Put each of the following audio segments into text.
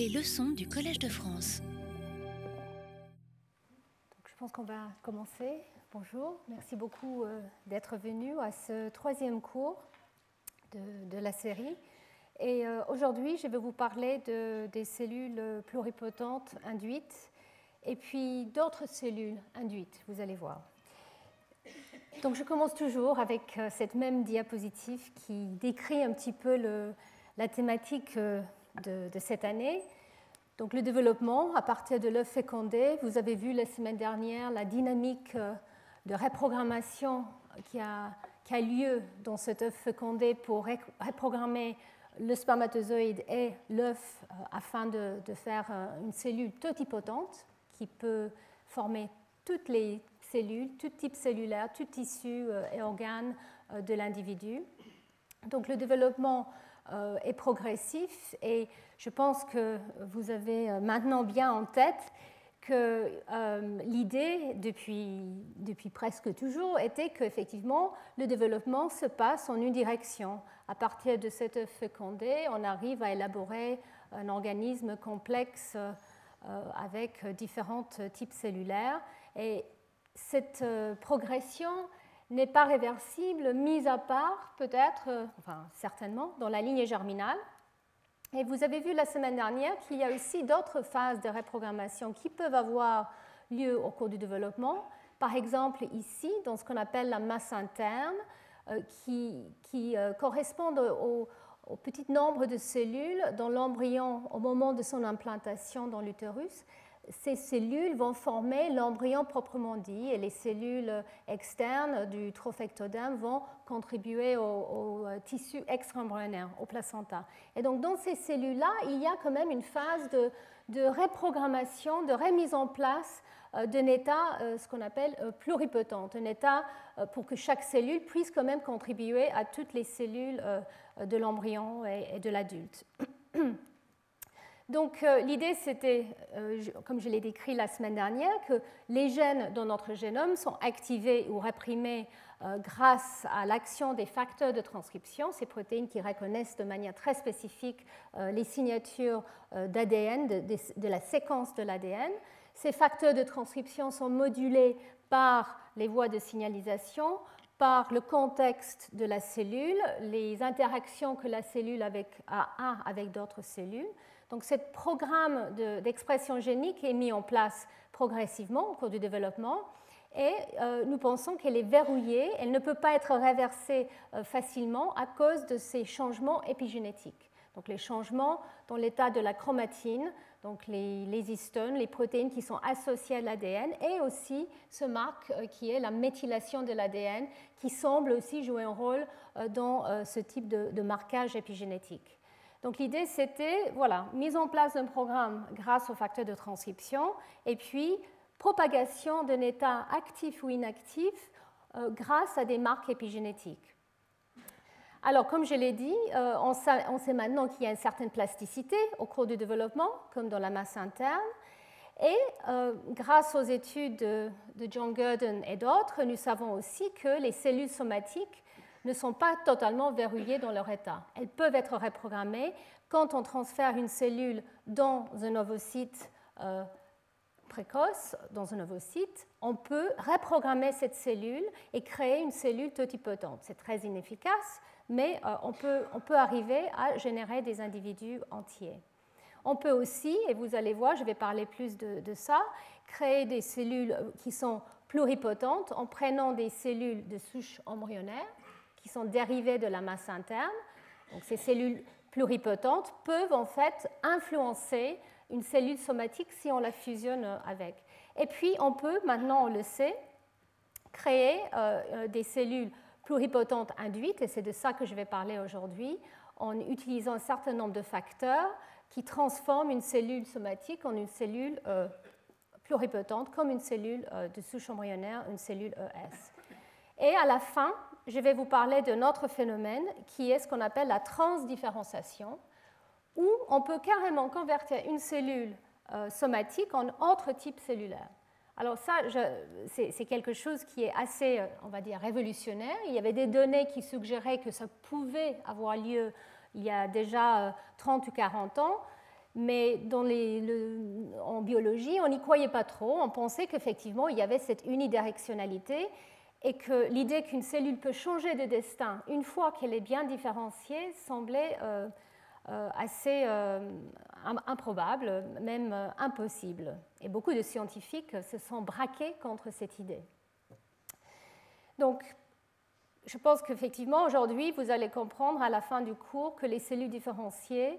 Les leçons du Collège de France. je pense qu'on va commencer. Bonjour, merci beaucoup euh, d'être venu à ce troisième cours de, la série. Et euh, aujourd'hui, je vais vous parler de, des cellules pluripotentes induites et puis d'autres cellules induites, vous allez voir. Donc je commence toujours avec euh, cette même diapositive qui décrit un petit peu la thématique euh, de, cette année. Donc le développement à partir de l'œuf fécondé. Vous avez vu la semaine dernière la dynamique euh, de reprogrammation qui a, lieu dans cet œuf fécondé pour reprogrammer le spermatozoïde et l'œuf afin de, de, faire une cellule totipotente qui peut former toutes les cellules, tout type cellulaire, tout tissu euh, et organe euh, de l'individu. Donc le développement euh, est progressif et je pense que vous avez maintenant bien en tête que l'idée depuis, depuis presque toujours était qu'effectivement le développement se passe en une direction. À partir de cette œuf fécondé, on arrive à élaborer un organisme complexe avec différents types cellulaires et cette euh, progression n'est pas réversible, mise à part peut-être, euh, enfin certainement, dans la lignée germinale. Et vous avez vu la semaine dernière qu'il y a aussi d'autres phases de reprogrammation qui peuvent avoir lieu au cours du développement. Par exemple, ici, dans ce qu'on appelle la masse interne, euh, qui, qui correspondent au, au, petit nombre de cellules dans l'embryon au moment de son implantation dans l'utérus ces cellules vont former l'embryon proprement dit et les cellules externes du trophectoderme vont contribuer au, tissu extra-embryonnaire, au placenta. Et donc dans ces cellules-là, il y a quand même une phase de, de reprogrammation, de remise en place euh, d'un état, euh, ce qu'on appelle euh, pluripotente, un état pour que chaque cellule puisse quand même contribuer à toutes les cellules de l'embryon et de l'adulte. Donc euh, l'idée, c'était, euh, comme je l'ai décrit la semaine dernière, que les gènes dans notre génome sont activés ou réprimés euh, grâce à l'action des facteurs de transcription, ces protéines qui reconnaissent de manière très spécifique les signatures d'ADN, de, la séquence de l'ADN. Ces facteurs de transcription sont modulés par les voies de signalisation, par le contexte de la cellule, les interactions que la cellule a avec d'autres cellules. Donc ce programme d'expression génique est mis en place progressivement au cours du développement et euh, nous pensons qu'elle est verrouillée, elle ne peut pas être réversée euh, facilement à cause de ces changements épigénétiques. Donc les changements dans l'état de la chromatine, donc les, histones, les protéines qui sont associées à l'ADN, et aussi ce marque euh, qui est la méthylation de l'ADN, qui semble aussi jouer un rôle dans ce type de marquage épigénétique. Donc l'idée, c'était, voilà, mise en place d'un programme grâce aux facteurs de transcription, et puis propagation d'un état actif ou inactif euh, grâce à des marques épigénétiques. Alors, comme je l'ai dit, euh, on, sait, maintenant qu'il y a une certaine plasticité au cours du développement, comme dans la masse interne. Et euh, grâce aux études de, de John Gurdon et d'autres, nous savons aussi que les cellules somatiques ne sont pas totalement verrouillées dans leur état. Elles peuvent être reprogrammées quand on transfère une cellule dans un ovocyte euh, précoce, dans un ovocyte, on peut reprogrammer cette cellule et créer une cellule totipotente. C'est très inefficace, mais euh, on, peut, on, peut, arriver à générer des individus entiers. On peut aussi, et vous allez voir, je vais parler plus de, de ça, créer des cellules qui sont pluripotentes en prenant des cellules de souche embryonnaire qui sont dérivées de la masse interne. Donc ces cellules pluripotentes peuvent en fait influencer une cellule somatique si on la fusionne avec. Et puis on peut, maintenant on le sait, créer euh, euh, des cellules pluripotentes induites, et c'est de ça que je vais parler aujourd'hui, en utilisant un certain nombre de facteurs qui transforment une cellule somatique en une cellule euh, pluripotente, comme une cellule de souche embryonnaire, une cellule ES. Et à la fin, je vais vous parler d'un autre phénomène qui est ce qu'on appelle la transdifférenciation, où on peut carrément convertir une cellule euh, somatique en autre type cellulaire. Alors ça, c'est quelque chose qui est assez, euh, on va dire, révolutionnaire. Il y avait des données qui suggéraient que ça pouvait avoir lieu il y a déjà 30 euh, ou 40 ans. mais en biologie, on n'y croyait pas trop. On pensait qu'effectivement, il y avait cette unidirectionnalité et que l'idée qu'une cellule peut changer de destin une fois qu'elle est bien différenciée semblait euh, euh, assez euh, improbable, même impossible. Et beaucoup de scientifiques se sont braqués contre cette idée. Donc, je pense qu'effectivement, aujourd'hui, vous allez comprendre à la fin du cours que les cellules différenciées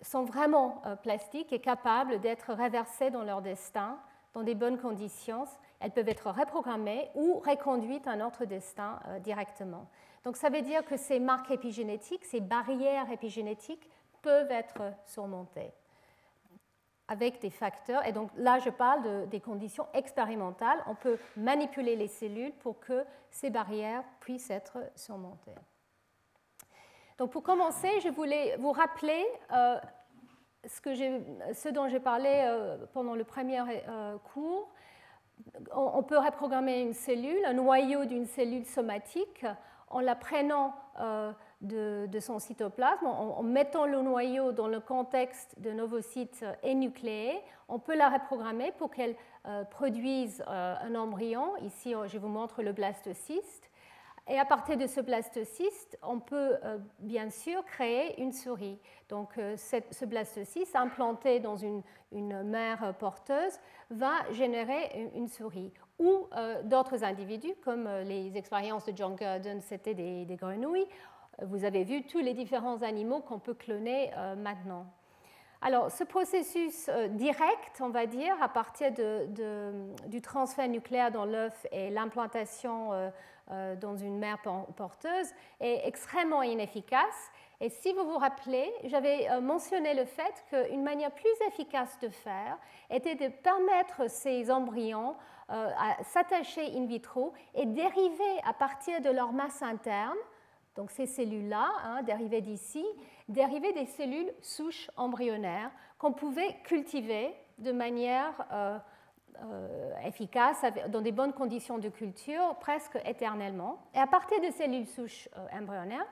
sont vraiment plastiques et capables d'être reversées dans leur destin dans des bonnes conditions elles peuvent être reprogrammées ou reconduites à un autre destin euh, directement. Donc ça veut dire que ces marques épigénétiques, ces barrières épigénétiques peuvent être surmontées avec des facteurs. Et donc là, je parle des conditions expérimentales. On peut manipuler les cellules pour que ces barrières puissent être surmontées. Donc pour commencer, je voulais vous rappeler euh, ce, dont j'ai parlé euh, pendant le premier cours, on peut reprogrammer une cellule, un noyau d'une cellule somatique, en la prenant euh, de, son cytoplasme, en, mettant le noyau dans le contexte de ovocytes énucléés, on peut la reprogrammer pour qu'elle euh, produise euh, un embryon. Ici, je vous montre le blastocyste. Et à partir de ce blastocyste, on peut bien sûr créer une souris. Donc ce blastocyste implanté dans une, mère porteuse va générer une souris. Ou euh, d'autres individus, comme euh, les expériences de John Gurdon, c'était des, grenouilles. Vous avez vu tous les différents animaux qu'on peut cloner euh, maintenant. Alors, ce processus direct, on va dire, à partir du transfert nucléaire dans l'œuf et l'implantation dans une mère porteuse, est extrêmement inefficace. Et si vous vous rappelez, j'avais euh, mentionné le fait qu'une manière plus efficace de faire était de permettre ces embryons euh, à s'attacher in vitro et dériver à partir de leur masse interne, donc ces cellules-là, hein, dérivées d'ici, dériver des cellules souches embryonnaires qu'on pouvait cultiver de manière euh, efficace, dans des bonnes conditions de culture, presque éternellement. Et à partir de cellules souches embryonnaires,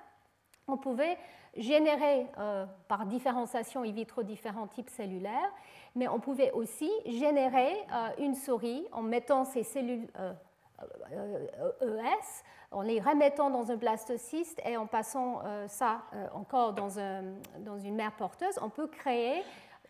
on pouvait générer euh, par différenciation in vitro différents types cellulaires, mais on pouvait aussi générer euh, une souris en mettant ces cellules ES, euh, e en les remettant dans un blastocyste et en passant ça encore dans, une mère porteuse, on peut créer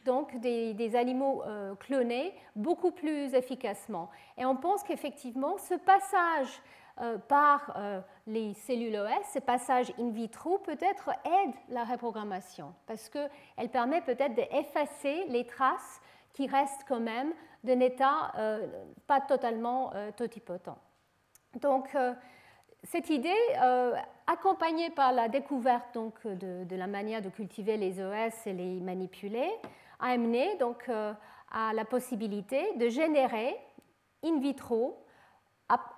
donc des, animaux clonés beaucoup plus efficacement. Et on pense qu'effectivement, ce passage euh, par euh, les cellules OS, ce passage in vitro peut-être aide la reprogrammation parce qu'elle permet peut-être d'effacer les traces qui restent quand même d'un état euh, pas totalement totipotent. Donc, cette idée, accompagnée par la découverte donc, de, la manière de cultiver les OS et les manipuler, a amené donc, à la possibilité de générer in vitro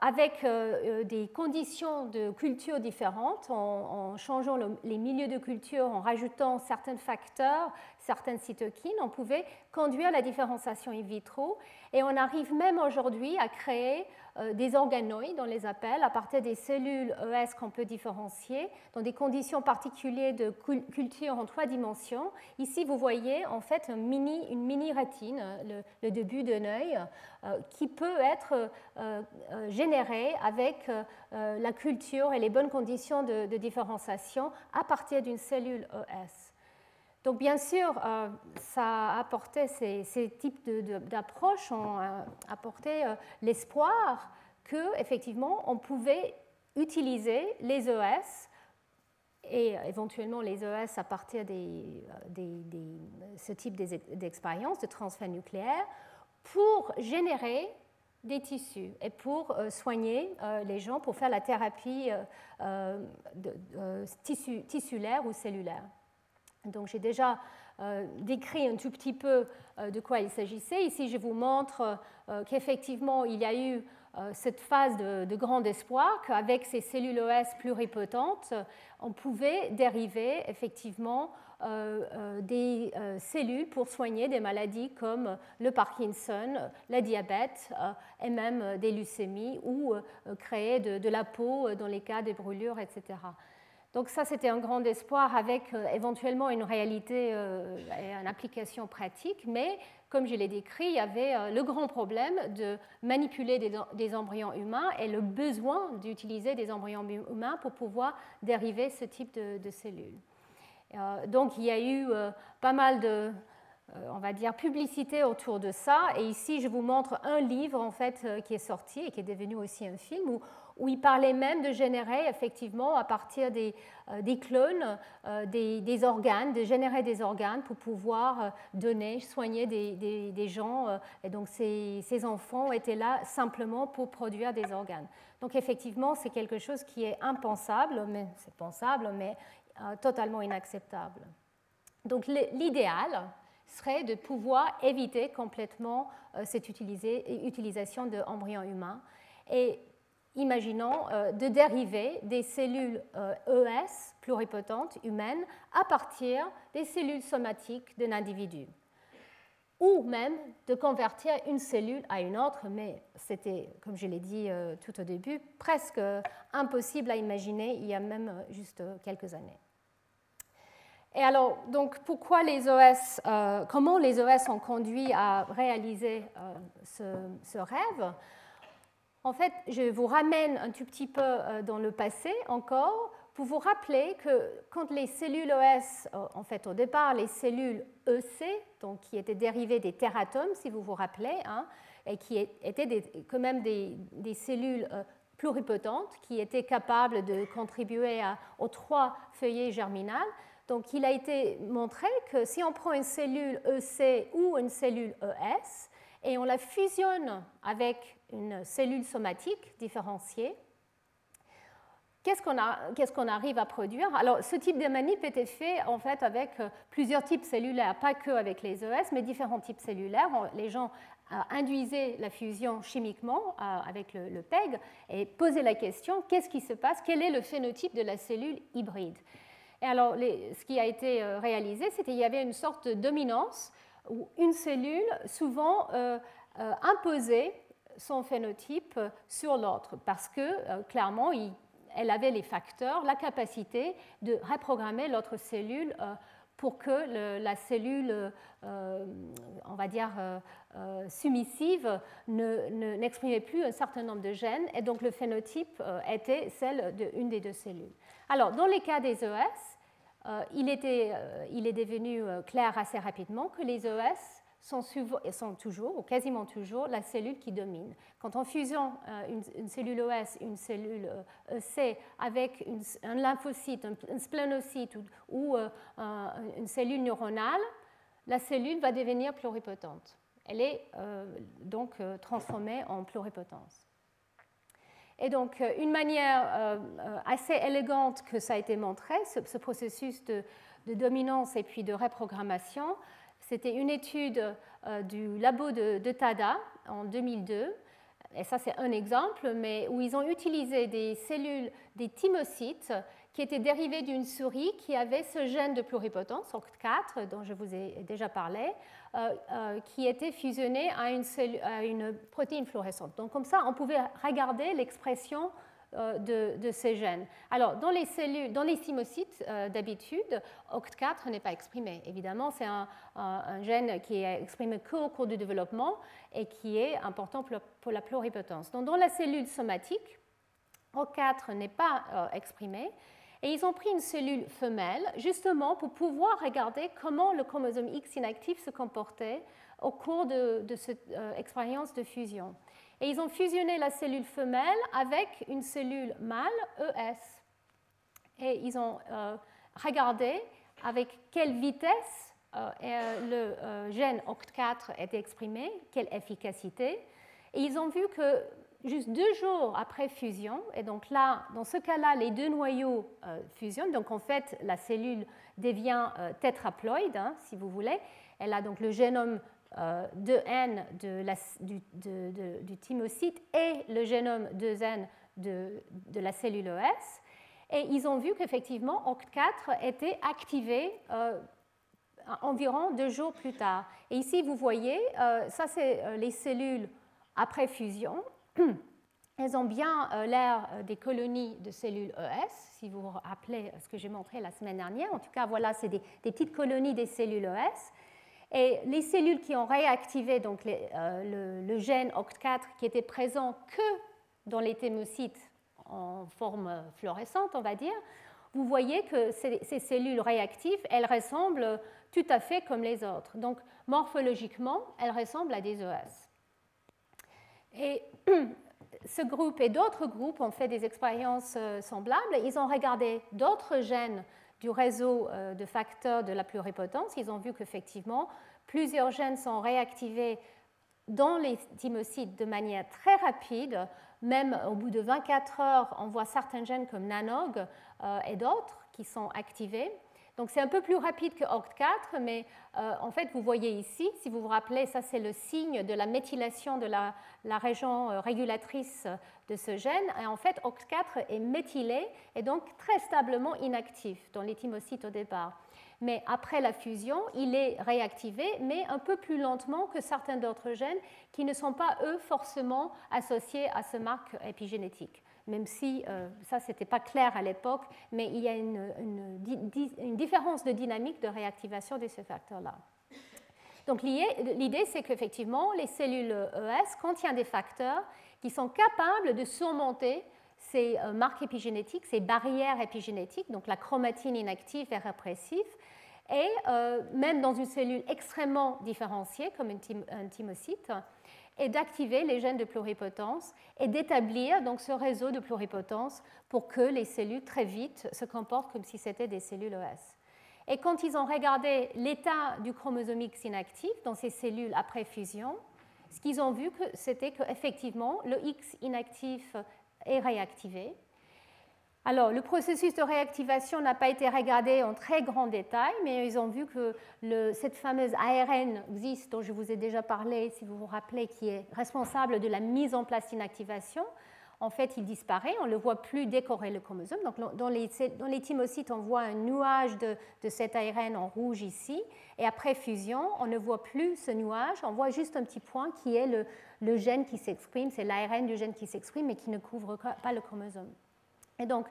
avec euh, euh, des conditions de culture différentes, en, changeant les milieux de culture, en rajoutant certains facteurs, certaines cytokines, on pouvait conduire la différenciation in vitro. Et on arrive même aujourd'hui à créer euh, des organoïdes, on les appelle, à partir des cellules ES qu'on peut différencier dans des conditions particulières de culture en trois dimensions. Ici, vous voyez en fait une mini, une mini rétine, le, début d'un œil, qui peut être euh, générée avec la culture et les bonnes conditions de, différenciation à partir d'une cellule ES. Donc bien sûr, euh, ça a apporté ces, types d'approches ont euh, apporté euh, l'espoir que effectivement on pouvait utiliser les ES et éventuellement les ES à partir de ce type d'expérience de transfert nucléaire pour générer des tissus et pour soigner les gens, pour faire la thérapie tissulaire ou cellulaire. Donc j'ai déjà euh, décrit un tout petit peu euh, de quoi il s'agissait. Ici, je vous montre euh, qu'effectivement, il y a eu cette phase de, grand espoir, qu'avec ces cellules OS pluripotentes, on pouvait dériver effectivement des cellules pour soigner des maladies comme le Parkinson, le diabète et même des leucémies ou créer de, la peau dans les cas des brûlures, etc. Donc ça, c'était un grand espoir avec éventuellement une réalité et une application pratique, mais comme je l'ai décrit, il y avait le grand problème de manipuler des, embryons humains et le besoin d'utiliser des embryons humains pour pouvoir dériver ce type de cellules. Donc il y a eu pas mal de euh, on va dire, publicité autour de ça. Et ici, je vous montre un livre en fait euh, qui est sorti et qui est devenu aussi un film où, il parlait même de générer effectivement à partir des, euh, des clones des, des, organes, de générer des organes pour pouvoir donner, soigner des, des, gens. et donc ces, ces, enfants étaient là simplement pour produire des organes. Donc effectivement, c'est quelque chose qui est impensable, mais c'est pensable, mais totalement inacceptable. Donc l'idéal, serait de pouvoir éviter complètement euh, cette utilisation d'embryons humains et imaginons euh, de dériver des cellules ES euh, e pluripotentes humaines à partir des cellules somatiques d'un individu ou même de convertir une cellule à une autre, mais c'était, comme je l'ai dit tout au début, presque impossible à imaginer il y a même juste quelques années. Et alors, donc, pourquoi les OS, euh, comment les OS ont conduit à réaliser euh, ce, rêve? En fait, je vous ramène un tout petit peu euh, dans le passé encore pour vous rappeler que quand les cellules OS, en fait, au départ, les cellules EC, donc qui étaient dérivées des teratomes, si vous vous rappelez, hein, et qui étaient quand même des, cellules pluripotentes qui étaient capables de contribuer aux trois feuillets germinales, donc il a été montré que si on prend une cellule EC ou une cellule ES et on la fusionne avec une cellule somatique différenciée, qu'est-ce qu'on arrive à produire? Alors ce type de manip était fait en fait avec euh, plusieurs types cellulaires, pas que avec les ES, mais différents types cellulaires. Les gens euh, induisaient la fusion chimiquement euh, avec le PEG et posaient la question qu'est-ce qui se passe? Quel est le phénotype de la cellule hybride? Et alors, ce qui a été euh, réalisé, c'était qu'il y avait une sorte de dominance où une cellule souvent euh, euh, imposait son phénotype sur l'autre. Parce que clairement, elle avait les facteurs, la capacité de reprogrammer l'autre cellule pour que la cellule, on va dire, soumissive n'exprimait plus un certain nombre de gènes et donc le phénotype était celle d'une des deux cellules. Alors, dans les cas des ES, euh, il, était, euh, il, est devenu euh, clair assez rapidement que les ES sont, toujours, ou quasiment toujours, la cellule qui domine. Quand on fusionne une, cellule ES, une cellule EC avec un lymphocyte, un, splénocyte ou, une cellule neuronale, la cellule va devenir pluripotente. Elle est donc transformée en pluripotence. Et donc, euh, une manière euh, euh, assez élégante que ça a été montré, ce, processus de, dominance et puis de reprogrammation, c'était une étude du labo de, Tada en 2002. Et ça, c'est un exemple, mais où ils ont utilisé des cellules, des thymocytes, qui étaient dérivées d'une souris qui avait ce gène de pluripotence, OCT4, dont je vous ai déjà parlé, euh, euh, qui était fusionné à une, protéine fluorescente. Donc comme ça, on pouvait regarder l'expression euh, de, ces gènes. Alors, dans les cellules, dans les thymocytes, d'habitude, OCT4 n'est pas exprimé. Évidemment, c'est un, gène qui est exprimé qu'au cours du développement et qui est important pour, la pluripotence. Donc, dans la cellule somatique, OCT4 n'est pas exprimé. Et ils ont pris une cellule femelle justement pour pouvoir regarder comment le chromosome X inactif se comportait au cours de, cette euh, expérience de fusion. Et ils ont fusionné la cellule femelle avec une cellule mâle ES. Et ils ont euh, regardé avec quelle vitesse euh, le gène OCT4 était exprimé, quelle efficacité. Et ils ont vu que juste deux jours après fusion, et donc là, dans ce cas-là, les deux noyaux euh, fusionnent, donc en fait, la cellule devient euh, tétraploïde, hein, si vous voulez. Elle a donc le génome euh, 2N de la, du, thymocyte et le génome 2N de, de, la cellule ES. Et ils ont vu qu'effectivement, OCT4 était activé euh, environ deux jours plus tard. Et ici, vous voyez, ça, c'est les cellules après fusion. elles ont bien l'air des colonies de cellules ES, si vous vous rappelez ce que j'ai montré la semaine dernière. En tout cas, voilà, c'est des, petites colonies des cellules ES. Et les cellules qui ont réactivé donc le, le, gène OCT4 qui était présent que dans les thémocytes en forme fluorescente, on va dire, vous voyez que ces, cellules réactives, elles ressemblent tout à fait comme les autres. Donc, morphologiquement, elles ressemblent à des ES. Et ce groupe et d'autres groupes ont fait des expériences euh, semblables. Ils ont regardé d'autres gènes du réseau euh, de facteurs de la pluripotence. Ils ont vu qu'effectivement, plusieurs gènes sont réactivés dans les thymocytes de manière très rapide. Même au bout de 24 heures, on voit certains gènes comme NANOG euh, et d'autres qui sont activés. Donc c'est un peu plus rapide que OCT4, mais euh, en fait, vous voyez ici, si vous vous rappelez, ça c'est le signe de la méthylation de la, région euh, régulatrice de ce gène. Et en fait, OCT4 est méthylé et donc très stablement inactif dans les thymocytes au départ mais après la fusion, il est réactivé, mais un peu plus lentement que certains d'autres gènes qui ne sont pas, eux, forcément associés à ce marque épigénétique. Même si euh, ça, ce n'était pas clair à l'époque, mais il y a une, différence de dynamique de réactivation de ce facteur-là. Donc l'idée, c'est qu'effectivement, les cellules ES contiennent des facteurs qui sont capables de surmonter ces euh, marques épigénétiques, ces barrières épigénétiques, donc la chromatine inactive et répressive, et euh, même dans une cellule extrêmement différenciée comme un thymocyte, et d'activer les gènes de pluripotence et d'établir donc ce réseau de pluripotence pour que les cellules très vite se comportent comme si c'était des cellules ES. Et quand ils ont regardé l'état du chromosome X inactif dans ces cellules après fusion, ce qu'ils ont vu, c'était qu'effectivement, le X inactif est réactivé. Alors, le processus de réactivation n'a pas été regardé en très grand détail, mais ils ont vu que cette fameuse ARN existe, dont je vous ai déjà parlé, si vous vous rappelez, qui est responsable de la mise en place d'inactivation. En fait, il disparaît, on ne le voit plus décorer le chromosome. Donc, dans les, dans thymocytes, on voit un nuage de, cet ARN en rouge ici. Et après fusion, on ne voit plus ce nuage, on voit juste un petit point qui est le, le gène qui s'exprime, c'est l'ARN du gène qui s'exprime, mais qui ne couvre pas le chromosome. Et donc,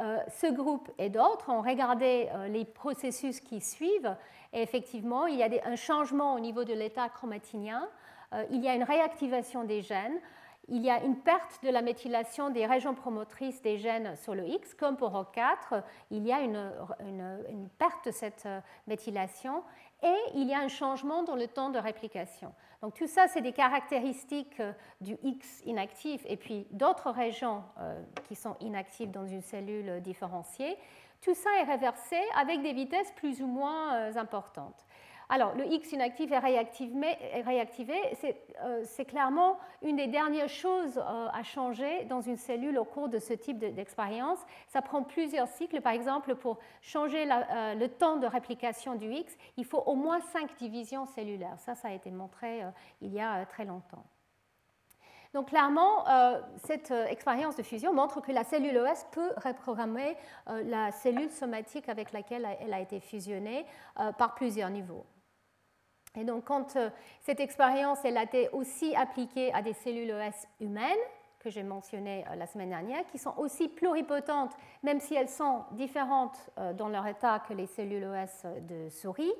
euh, ce groupe et d'autres ont regardé euh, les processus qui suivent. Et effectivement, il y a un changement au niveau de l'état chromatinien, euh, il y a une réactivation des gènes, il y a une perte de la méthylation des régions promotrices des gènes sur le X, comme pour O4, il y a une, perte de cette méthylation et il y a un changement dans le temps de réplication. Donc tout ça, c'est des caractéristiques euh, du X inactif et puis d'autres régions euh, qui sont inactives dans une cellule différenciée. Tout ça est réversé avec des vitesses plus ou moins euh, importantes. Alors, le X inactif est réactivé, euh, c'est clairement une des dernières choses euh, à changer dans une cellule au cours de ce type d'expérience. Ça prend plusieurs cycles. Par exemple, pour changer euh, le temps de réplication du X, il faut au moins cinq divisions cellulaires. Ça, ça a été montré il y a très longtemps. Donc clairement, cette expérience de fusion montre que la cellule ES peut reprogrammer la cellule somatique avec laquelle elle a été fusionnée par plusieurs niveaux. Et donc, quand euh, cette expérience elle a été aussi appliquée à des cellules ES humaines, que j'ai mentionnées euh, la semaine dernière, qui sont aussi pluripotentes, même si elles sont différentes euh, dans leur état que les cellules ES de souris,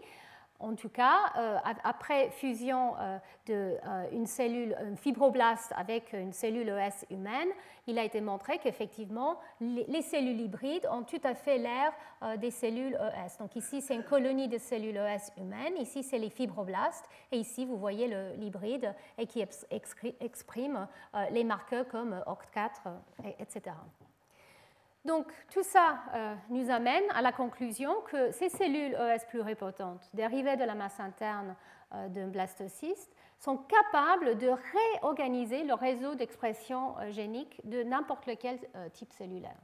en tout cas, euh, après fusion euh, d'une euh, cellule, un fibroblast avec une cellule ES humaine, il a été montré qu'effectivement, les, cellules hybrides ont tout à fait l'air des cellules ES. Donc ici, c'est une colonie de cellules ES humaines, ici, c'est les fibroblastes, et ici, vous voyez l'hybride et qui exprime les marqueurs comme OCT4, etc. Donc tout ça euh, nous amène à la conclusion que ces cellules ES pluripotentes dérivées de la masse interne euh, d'un blastocyste sont capables de réorganiser le réseau d'expression euh, génique de n'importe lequel type cellulaire.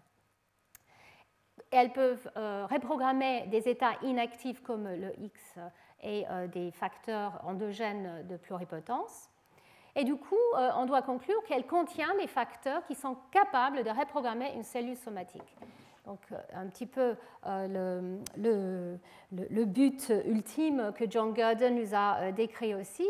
Elles peuvent reprogrammer des états inactifs comme le X et des facteurs endogènes de pluripotence et du coup, euh, on doit conclure qu'elle contient les facteurs qui sont capables de reprogrammer une cellule somatique. Donc, euh, un petit peu euh, le, le, but ultime que John Gurdon nous a décrit aussi.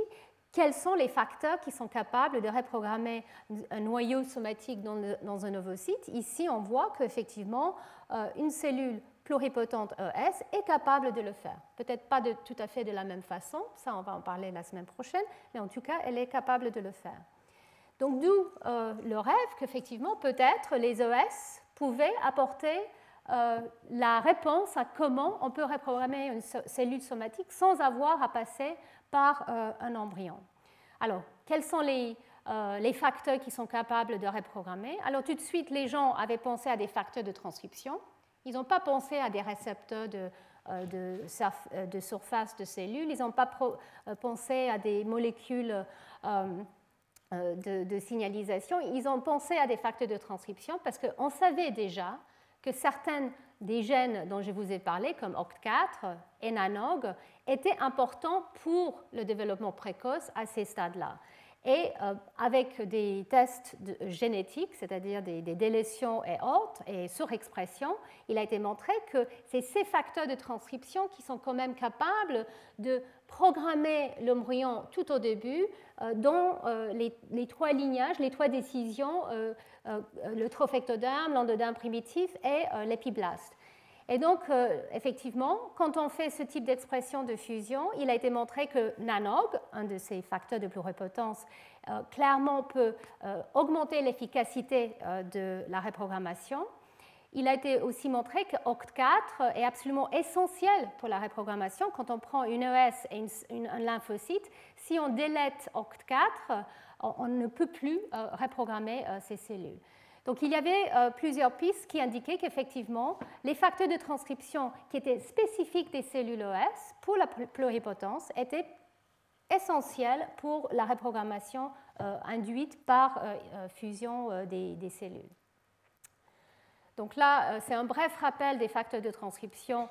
quels sont les facteurs qui sont capables de reprogrammer un noyau somatique dans, un ovocyte? Ici, on voit qu'effectivement, euh, une cellule pluripotente ES est capable de le faire. Peut-être pas de, tout à fait de la même façon, ça on va en parler la semaine prochaine, mais en tout cas, elle est capable de le faire. Donc d'où euh, le rêve qu'effectivement, peut-être les ES pouvaient apporter euh, la réponse à comment on peut reprogrammer une cellule somatique sans avoir à passer par euh, un embryon. Alors, quels sont les, les, facteurs qui sont capables de reprogrammer? Alors, tout de suite, les gens avaient pensé à des facteurs de transcription. Ils n'ont pas pensé à des récepteurs de, de, de, surface de cellules. Ils n'ont pas pensé à des molécules euh, de, signalisation, ils ont pensé à des facteurs de transcription parce qu'on savait déjà que certains des gènes dont je vous ai parlé, comme OCT4 et NANOG, étaient importants pour le développement précoce à ces stades-là. Et euh, avec des tests génétiques, c'est-à-dire des, délétions et autres, et surexpression, il a été montré que c'est ces facteurs de transcription qui sont quand même capables de programmer l'embryon tout au début euh, dans euh, les, trois lignages, les trois décisions, le trophectoderme, l'endoderme primitif et l'épiblaste. Et donc, effectivement, quand on fait ce type d'expression de fusion, il a été montré que NANOG, un de ces facteurs de pluripotence, clairement peut augmenter l'efficacité de la reprogrammation. Il a été aussi montré que OCT4 est absolument essentiel pour la reprogrammation. Quand on prend une ES et un lymphocyte, si on délète OCT4, on, ne peut plus reprogrammer ces cellules. Donc il y avait euh, plusieurs pistes qui indiquaient qu'effectivement, les facteurs de transcription qui étaient spécifiques des cellules OS pour la pluripotence étaient essentiels pour la reprogrammation euh, induite par euh, fusion des, des, cellules. Donc là, c'est un bref rappel des facteurs de transcription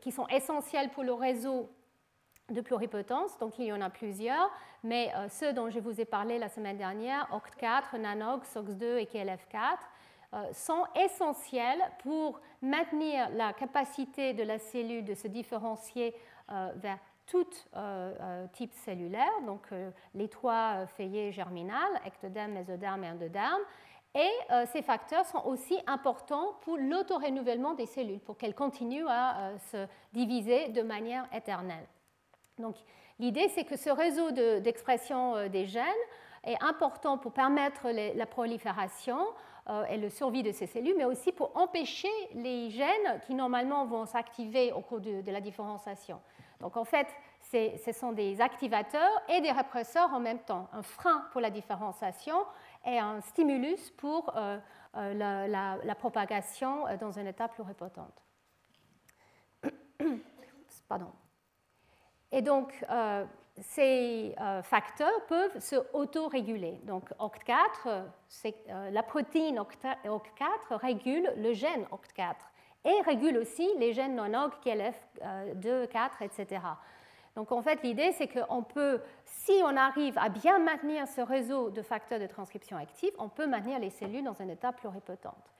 qui sont essentiels pour le réseau de pluripotence, donc il y en a plusieurs, mais euh, ceux dont je vous ai parlé la semaine dernière, OCT4, NANOG, SOX2 et KLF4, euh, sont essentiels pour maintenir la capacité de la cellule de se différencier euh, vers tout type cellulaire, donc les trois feuillets germinales, ectoderme, mésoderme et endoderme. Et ces facteurs sont aussi importants pour l'autorenouvellement des cellules, pour qu'elles continuent à se diviser de manière éternelle. Donc, l'idée, c'est que ce réseau d'expression euh, des gènes est important pour permettre la prolifération euh, et le survie de ces cellules, mais aussi pour empêcher les gènes qui normalement vont s'activer au cours de, la différenciation. Donc, en fait, ce sont des activateurs et des répresseurs en même temps, un frein pour la différenciation et un stimulus pour euh, la, la, propagation dans une étape pluripotente. Pardon. Et donc, euh, ces euh, facteurs peuvent se auto-réguler. Donc, OCT4, euh, la protéine OCT4 régule le gène OCT4 et régule aussi les gènes non-OC, KLF2, 4, etc. Donc, en fait, l'idée, c'est qu'on peut, si on arrive à bien maintenir ce réseau de facteurs de transcription actifs, on peut maintenir les cellules dans un état pluripotente.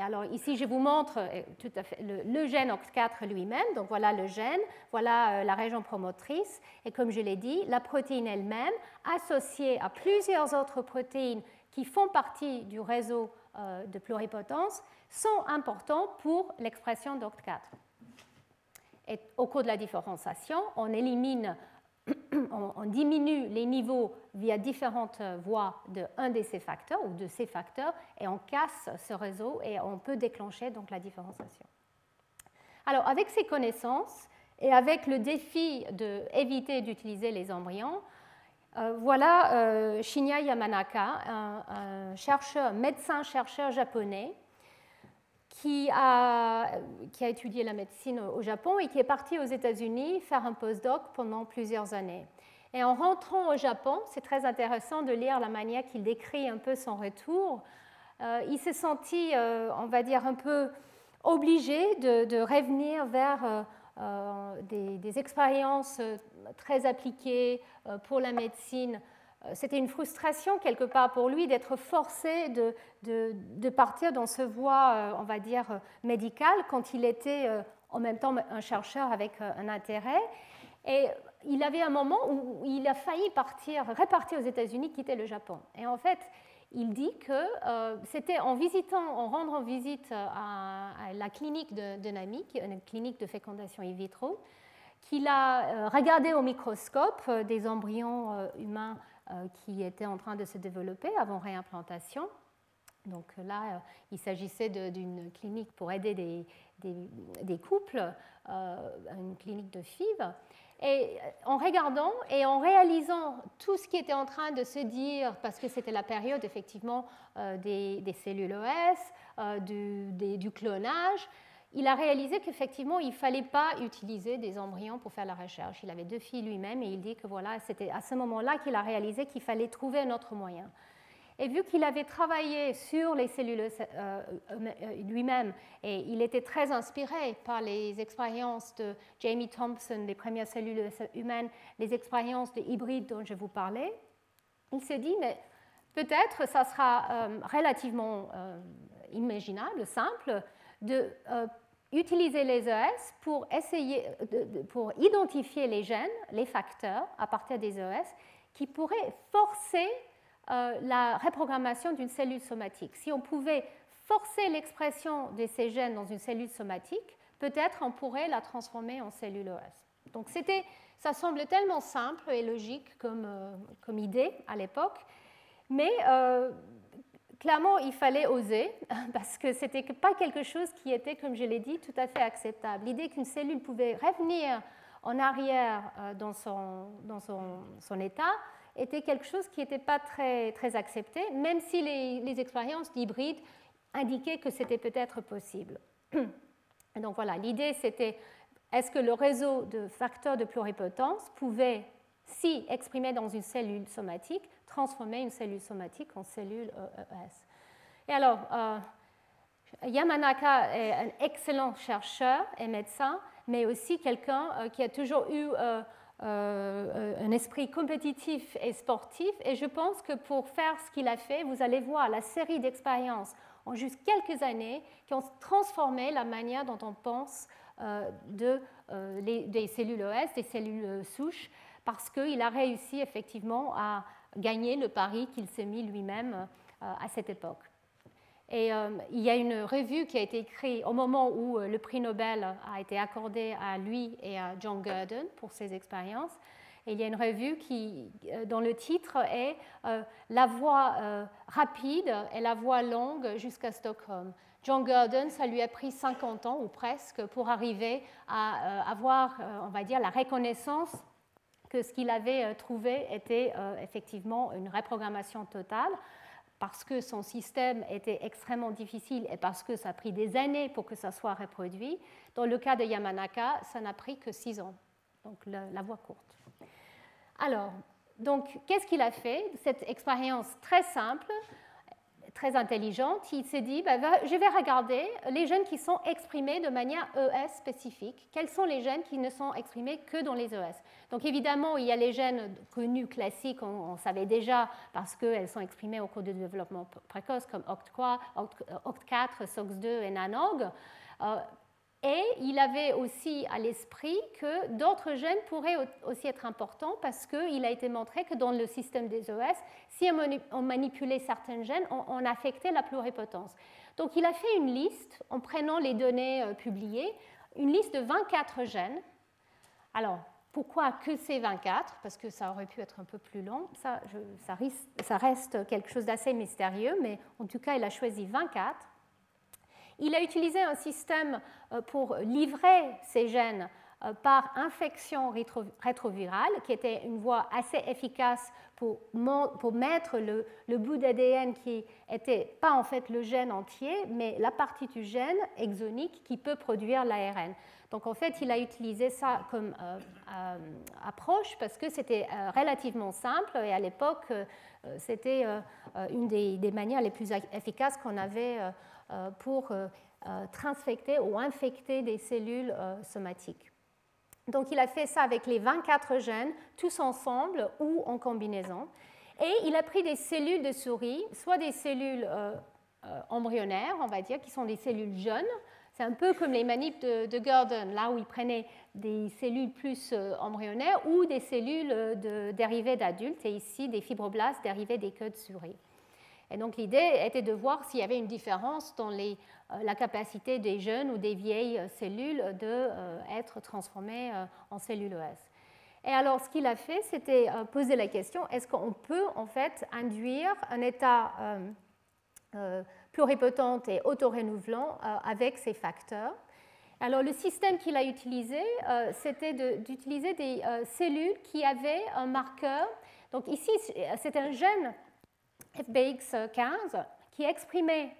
Alors ici, je vous montre euh, le, gène OX4 lui-même. Donc voilà le gène, voilà euh, la région promotrice. Et comme je l'ai dit, la protéine elle-même, associée à plusieurs autres protéines qui font partie du réseau euh, de pluripotence, sont importants pour l'expression d'OCT4. Et au cours de la différenciation, on élimine on, diminue les niveaux via différentes voies de un de ces facteurs ou de ces facteurs et on casse ce réseau et on peut déclencher donc la différenciation. Alors avec ces connaissances et avec le défi d'éviter d'utiliser les embryons, euh, voilà euh, Shinya Yamanaka, un, chercheur, médecin-chercheur japonais qui a, étudié la médecine au Japon et qui est parti aux États-Unis faire un postdoc pendant plusieurs années. Et en rentrant au Japon, c'est très intéressant de lire la manière qu'il décrit un peu son retour. Euh, il s'est senti, euh, on va dire, un peu obligé de, revenir vers euh, des, expériences très appliquées pour la médecine c'était une frustration quelque part pour lui d'être forcé de, partir dans ce voie, euh, on va dire, médicale, quand il était euh, en même temps un chercheur avec un intérêt. Et il avait un moment où il a failli partir, repartir aux États-Unis, quitter le Japon. Et en fait, il dit que euh, c'était en visitant, en rendant visite à, la clinique de, de, Nami, une clinique de fécondation in vitro, qu'il a euh, regardé au microscope euh, des embryons humains qui étaient en train de se développer avant réimplantation. Donc là, il s'agissait d'une clinique pour aider des, couples, une clinique de FIV. Et en regardant et en réalisant tout ce qui était en train de se dire, parce que c'était la période effectivement euh, des, cellules OS, euh, du, clonage, il a réalisé qu'effectivement, il ne fallait pas utiliser des embryons pour faire la recherche. Il avait deux filles lui-même et il dit que voilà, c'était à ce moment-là qu'il a réalisé qu'il fallait trouver un autre moyen. Et vu qu'il avait travaillé sur les cellules euh, euh, lui-même, et il était très inspiré par les expériences de Jamie Thompson, des premières cellules humaines, les expériences de hybrides dont je vous parlais, il s'est dit, mais peut-être ça sera euh, relativement imaginable, simple, de utiliser les ES pour essayer, pour identifier les gènes, les facteurs à partir des ES qui pourraient forcer euh, la reprogrammation d'une cellule somatique. Si on pouvait forcer l'expression de ces gènes dans une cellule somatique, peut-être on pourrait la transformer en cellule OS. Donc c'était, ça semble tellement simple et logique comme, euh, idée à l'époque, mais euh, clairement il fallait oser parce que c'était pas quelque chose qui était, comme je l'ai dit, tout à fait acceptable. L'idée qu'une cellule pouvait revenir en arrière dans son, dans son, son état, était quelque chose qui n'était pas très, très accepté, même si les, expériences d'hybride indiquaient que c'était peut-être possible. donc voilà, l'idée c'était est-ce que le réseau de facteurs de pluripotence pouvait, si exprimé dans une cellule somatique, transformer une cellule somatique en cellule EES Et alors, euh, Yamanaka est un excellent chercheur et médecin, mais aussi quelqu'un euh, qui a toujours eu euh, un esprit compétitif et sportif. Et je pense que pour faire ce qu'il a fait, vous allez voir la série d'expériences en juste quelques années qui ont transformé la manière dont on pense de, des cellules OS, des cellules souches, parce qu'il a réussi effectivement à gagner le pari qu'il s'est mis lui-même à cette époque. Et euh, il y a une revue qui a été écrite au moment où euh, le prix Nobel a été accordé à lui et à John Gurdon pour ses expériences. Et il y a une revue qui, euh, dont le titre est La voie rapide et la voie longue jusqu'à Stockholm. John Gurdon, ça lui a pris 50 ans ou presque pour arriver à avoir, on va dire, la reconnaissance que ce qu'il avait trouvé était effectivement une reprogrammation totale parce que son système était extrêmement difficile et parce que ça a pris des années pour que ça soit reproduit. Dans le cas de Yamanaka, ça n'a pris que six ans, donc la, voie courte. Alors, donc, qu'est-ce qu'il a fait? Cette expérience très simple, très intelligente, il s'est dit, bah, je vais regarder les gènes qui sont exprimés de manière ES spécifique. Quels sont les gènes qui ne sont exprimés que dans les ES Donc évidemment, il y a les gènes connus, classiques, on, savait déjà, parce qu'elles sont exprimées au cours du développement précoce, comme OCT4, OCT4 SOX2 et NANOG. Euh, et il avait aussi à l'esprit que d'autres gènes pourraient aussi être importants parce qu'il a été montré que dans le système des OS, si on manipulait certains gènes, on, affectait la pluripotence. Donc il a fait une liste en prenant les données euh, publiées, une liste de 24 gènes. Alors, pourquoi que ces 24 Parce que ça aurait pu être un peu plus long. Ça, reste quelque chose d'assez mystérieux, mais en tout cas, il a choisi 24. Il a utilisé un système euh, pour livrer ces gènes euh, par infection rétrovirale, qui était une voie assez efficace pour, mettre le, bout d'ADN qui n'était pas en fait le gène entier, mais la partie du gène exonique qui peut produire l'ARN. Donc en fait, il a utilisé ça comme euh, approche parce que c'était relativement simple et à l'époque, c'était une des, des, manières les plus efficaces qu'on avait pour euh, euh, transfecter ou infecter des cellules somatiques. Donc il a fait ça avec les 24 gènes, tous ensemble ou en combinaison. Et il a pris des cellules de souris, soit des cellules embryonnaires, on va dire, qui sont des cellules jeunes. C'est un peu comme les manips de, de, Gordon, là où il prenait des cellules plus embryonnaires ou des cellules de, dérivées d'adultes, et ici des fibroblastes dérivés des queues de souris. Et donc l'idée était de voir s'il y avait une différence dans les, la capacité des jeunes ou des vieilles cellules d'être transformées en cellules ES. Et alors, ce qu'il a fait, c'était euh, poser la question est-ce qu'on peut en fait induire un état euh, euh, pluripotente et autorénouvelant avec ces facteurs? Alors, le système qu'il a utilisé, c'était d'utiliser des cellules qui avaient un marqueur. Donc, ici, c'est un gène FBX15 qui exprimait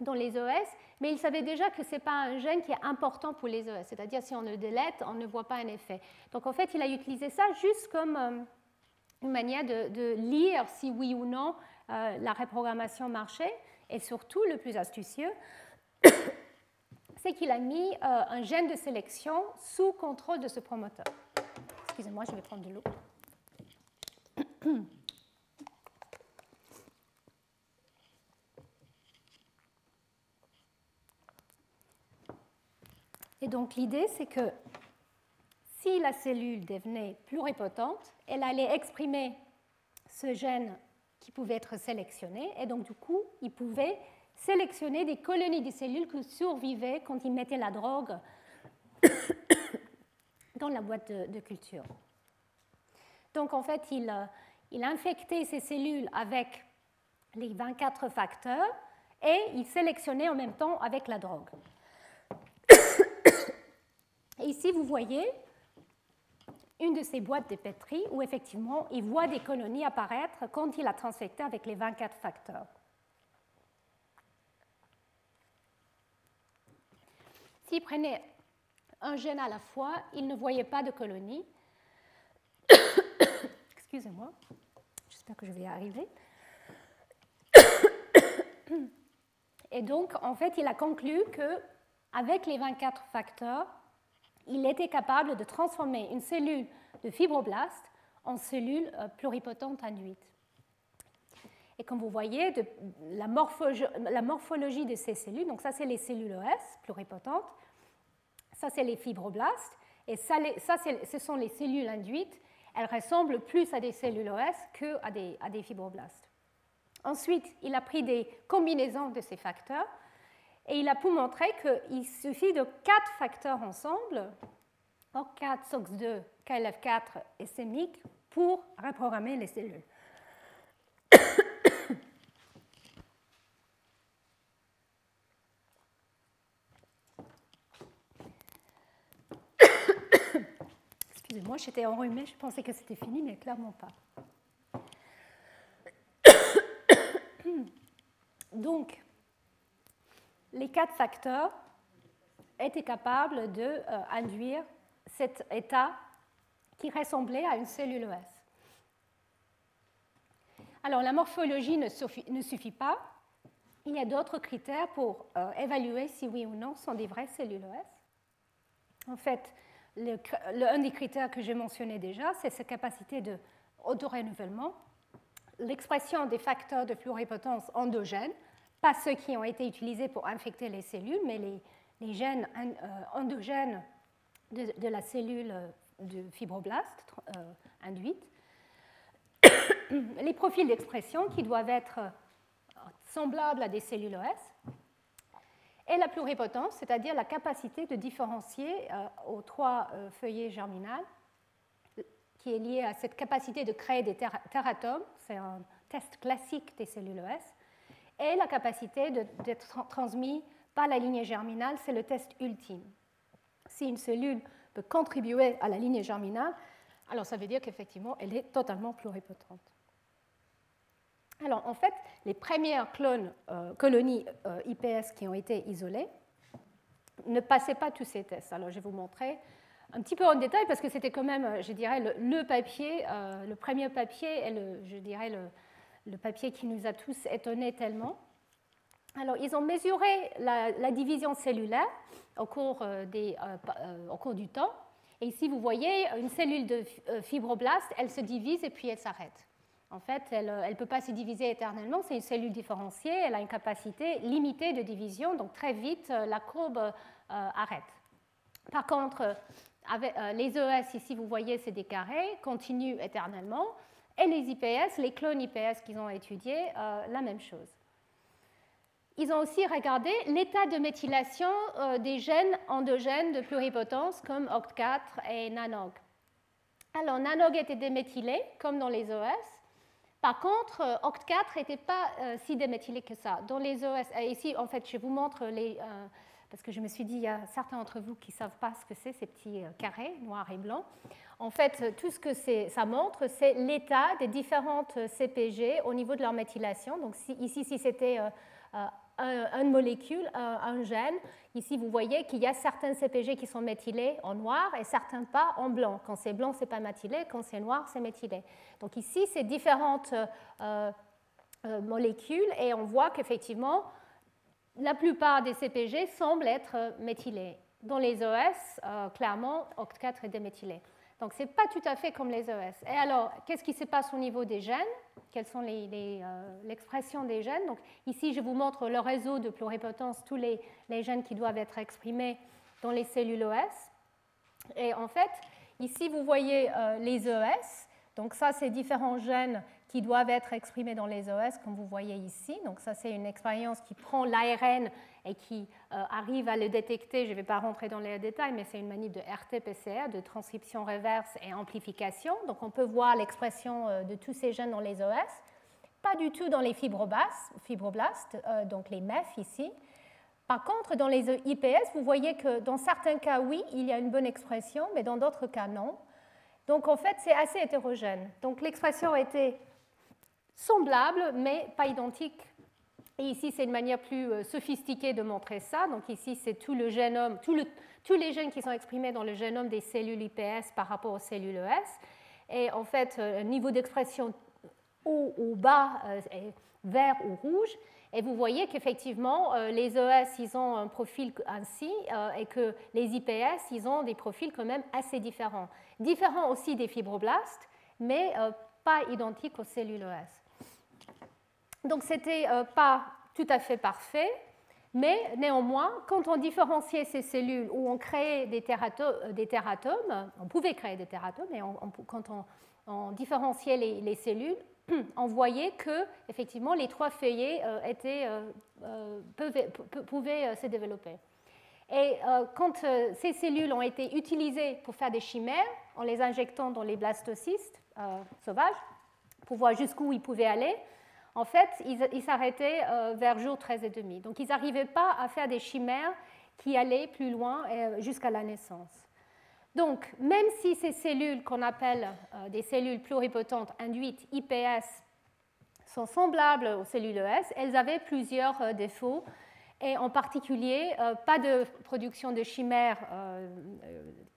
dans les OS, mais il savait déjà que ce n'est pas un gène qui est important pour les OS, c'est-à-dire si on le délète, on ne voit pas un effet. Donc en fait, il a utilisé ça juste comme euh, une manière de, lire si oui ou non euh, la reprogrammation marchait, et surtout, le plus astucieux, c'est qu'il a mis euh, un gène de sélection sous contrôle de ce promoteur. Excusez-moi, je vais prendre de l'eau. Et donc l'idée, c'est que si la cellule devenait pluripotente, elle allait exprimer ce gène qui pouvait être sélectionné, et donc du coup, il pouvait sélectionner des colonies de cellules qui survivaient quand il mettait la drogue dans la boîte de, culture. Donc en fait, il, il infectait ces cellules avec les 24 facteurs et il sélectionnait en même temps avec la drogue. Ici, vous voyez une de ces boîtes de pétri où effectivement, il voit des colonies apparaître quand il a transfecté avec les 24 facteurs. S'il prenait un gène à la fois, il ne voyait pas de colonies. Excusez-moi, j'espère que je vais y arriver. Et donc, en fait, il a conclu que avec les 24 facteurs, il était capable de transformer une cellule de fibroblaste en cellule euh, pluripotente induite. Et comme vous voyez, la, morphologie de ces cellules, donc ça c'est les cellules ES pluripotentes, ça c'est les fibroblastes, et ça, ça ce sont les cellules induites, elles ressemblent plus à des cellules OS qu'à à des fibroblastes. Ensuite, il a pris des combinaisons de ces facteurs et il a pu montrer qu'il suffit de quatre facteurs ensemble, OR4, SOX2, KLF4 et CEMIC, pour reprogrammer les cellules. Excusez-moi, j'étais enrhumée, je pensais que c'était fini, mais clairement pas. Donc, les quatre facteurs étaient capables d'induire euh, cet état qui ressemblait à une cellule ES. Alors la morphologie ne suffit, pas. Il y a d'autres critères pour euh, évaluer si oui ou non sont des vraies cellules ES. En fait, un des critères que j'ai mentionné déjà, c'est sa capacité de l'expression des facteurs de pluripotence endogènes, pas ceux qui ont été utilisés pour infecter les cellules, mais les, gènes euh, endogènes de, la cellule euh, de fibroblaste euh, induite. les profils d'expression qui doivent être semblables à des cellules OS. Et la pluripotence, c'est-à-dire la capacité de différencier aux trois feuillets germinales, qui est liée à cette capacité de créer des teratomes, c'est un test classique des cellules OS, et la capacité d'être transmis par la lignée germinale, c'est le test ultime. Si une cellule peut contribuer à la lignée germinale, alors ça veut dire qu'effectivement, elle est totalement pluripotente. Alors en fait, les premières euh, colonies euh, IPS qui ont été isolées ne passaient pas tous ces tests. Alors je vais vous montrer un petit peu en détail parce que c'était quand même, je dirais, le, papier, euh, le premier papier et je dirais le, le papier qui nous a tous étonnés tellement. Alors, ils ont mesuré la, division cellulaire au cours, euh, euh, euh, au cours, du temps. Et ici, vous voyez une cellule de fibroblaste, elle se divise et puis elle s'arrête. En fait, elle ne peut pas se diviser éternellement, c'est une cellule différenciée, elle a une capacité limitée de division, donc très vite, la courbe arrête. Par contre, les ES, ici, vous voyez, c'est des carrés, continuent éternellement, et les IPS, les clones IPS qu'ils ont étudiés, la même chose ils ont aussi regardé l'état de méthylation euh, des gènes endogènes de pluripotence comme OCT4 et NANOG. Alors, NANOG était déméthylé, comme dans les OS. Par contre, euh, OCT4 n'était pas euh, si déméthylé que ça. Dans les OS, ici, en fait, je vous montre les. parce que je me suis dit, il y a certains d'entre vous qui ne savent pas ce que c'est, ces petits carrés noirs et blancs. En fait, tout ce que ça montre, c'est l'état des différentes CPG au niveau de leur méthylation. Donc, ici, si c'était une molécule, un, gène. Ici, vous voyez qu'il y a certains CPG qui sont méthylés en noir et certains pas en blanc. Quand c'est blanc, c'est pas méthylé. Quand c'est noir, c'est méthylé. Donc ici, c'est différentes euh, euh, molécules et on voit qu'effectivement, la plupart des CPG semblent être méthylés. Dans les OS, euh, clairement, OCT4 est déméthylé. Donc, ce n'est pas tout à fait comme les ES. Et alors, qu'est-ce qui se passe au niveau des gènes? Quelles sont euh, l'expression des gènes? Donc, ici, je vous montre le réseau de pluripotence, tous les, gènes qui doivent être exprimés dans les cellules ES. Et en fait, ici, vous voyez euh, les ES. Donc, ça, c'est différents gènes qui doivent être exprimés dans les OS, comme vous voyez ici. Donc ça, c'est une expérience qui prend l'ARN et qui euh, arrive à le détecter. Je ne vais pas rentrer dans les détails, mais c'est une manip de RT-PCR, de transcription reverse et amplification. Donc on peut voir l'expression euh, de tous ces gènes dans les OS. Pas du tout dans les fibroblastes, fibroblastes euh, donc les MEF ici. Par contre, dans les IPS, vous voyez que dans certains cas, oui, il y a une bonne expression, mais dans d'autres cas, non. Donc en fait, c'est assez hétérogène. Donc l'expression a été semblables, mais pas identiques. Et ici, c'est une manière plus euh, sophistiquée de montrer ça. Donc ici, c'est tout le génome, tous les gènes qui sont exprimés dans le génome des cellules IPS par rapport aux cellules ES. Et en fait, euh, niveau d'expression haut ou bas, euh, vert ou rouge. Et vous voyez qu'effectivement, les ES, ils ont un profil ainsi, et que les IPS, ils ont des profils quand même assez différents. Différents aussi des fibroblastes, mais pas identiques aux cellules ES. Donc c'était euh, pas tout à fait parfait, mais néanmoins, quand on différenciait ces cellules ou on créait des, euh, teratomes, on pouvait créer des teratomes, mais quand on, différenciait les, cellules, on voyait que effectivement les trois feuillets euh, pouvaient, se développer. Et quand ces cellules ont été utilisées pour faire des chimères, en les injectant dans les blastocystes sauvages, pour voir jusqu'où ils pouvaient aller, en fait, ils s'arrêtaient euh, vers jour 13 et demi. Donc, ils n'arrivaient pas à faire des chimères qui allaient plus loin euh, jusqu'à la naissance. Donc, même si ces cellules qu'on appelle euh, des cellules pluripotentes induites IPS sont semblables aux cellules ES, elles avaient plusieurs défauts, et en particulier, pas de production de chimères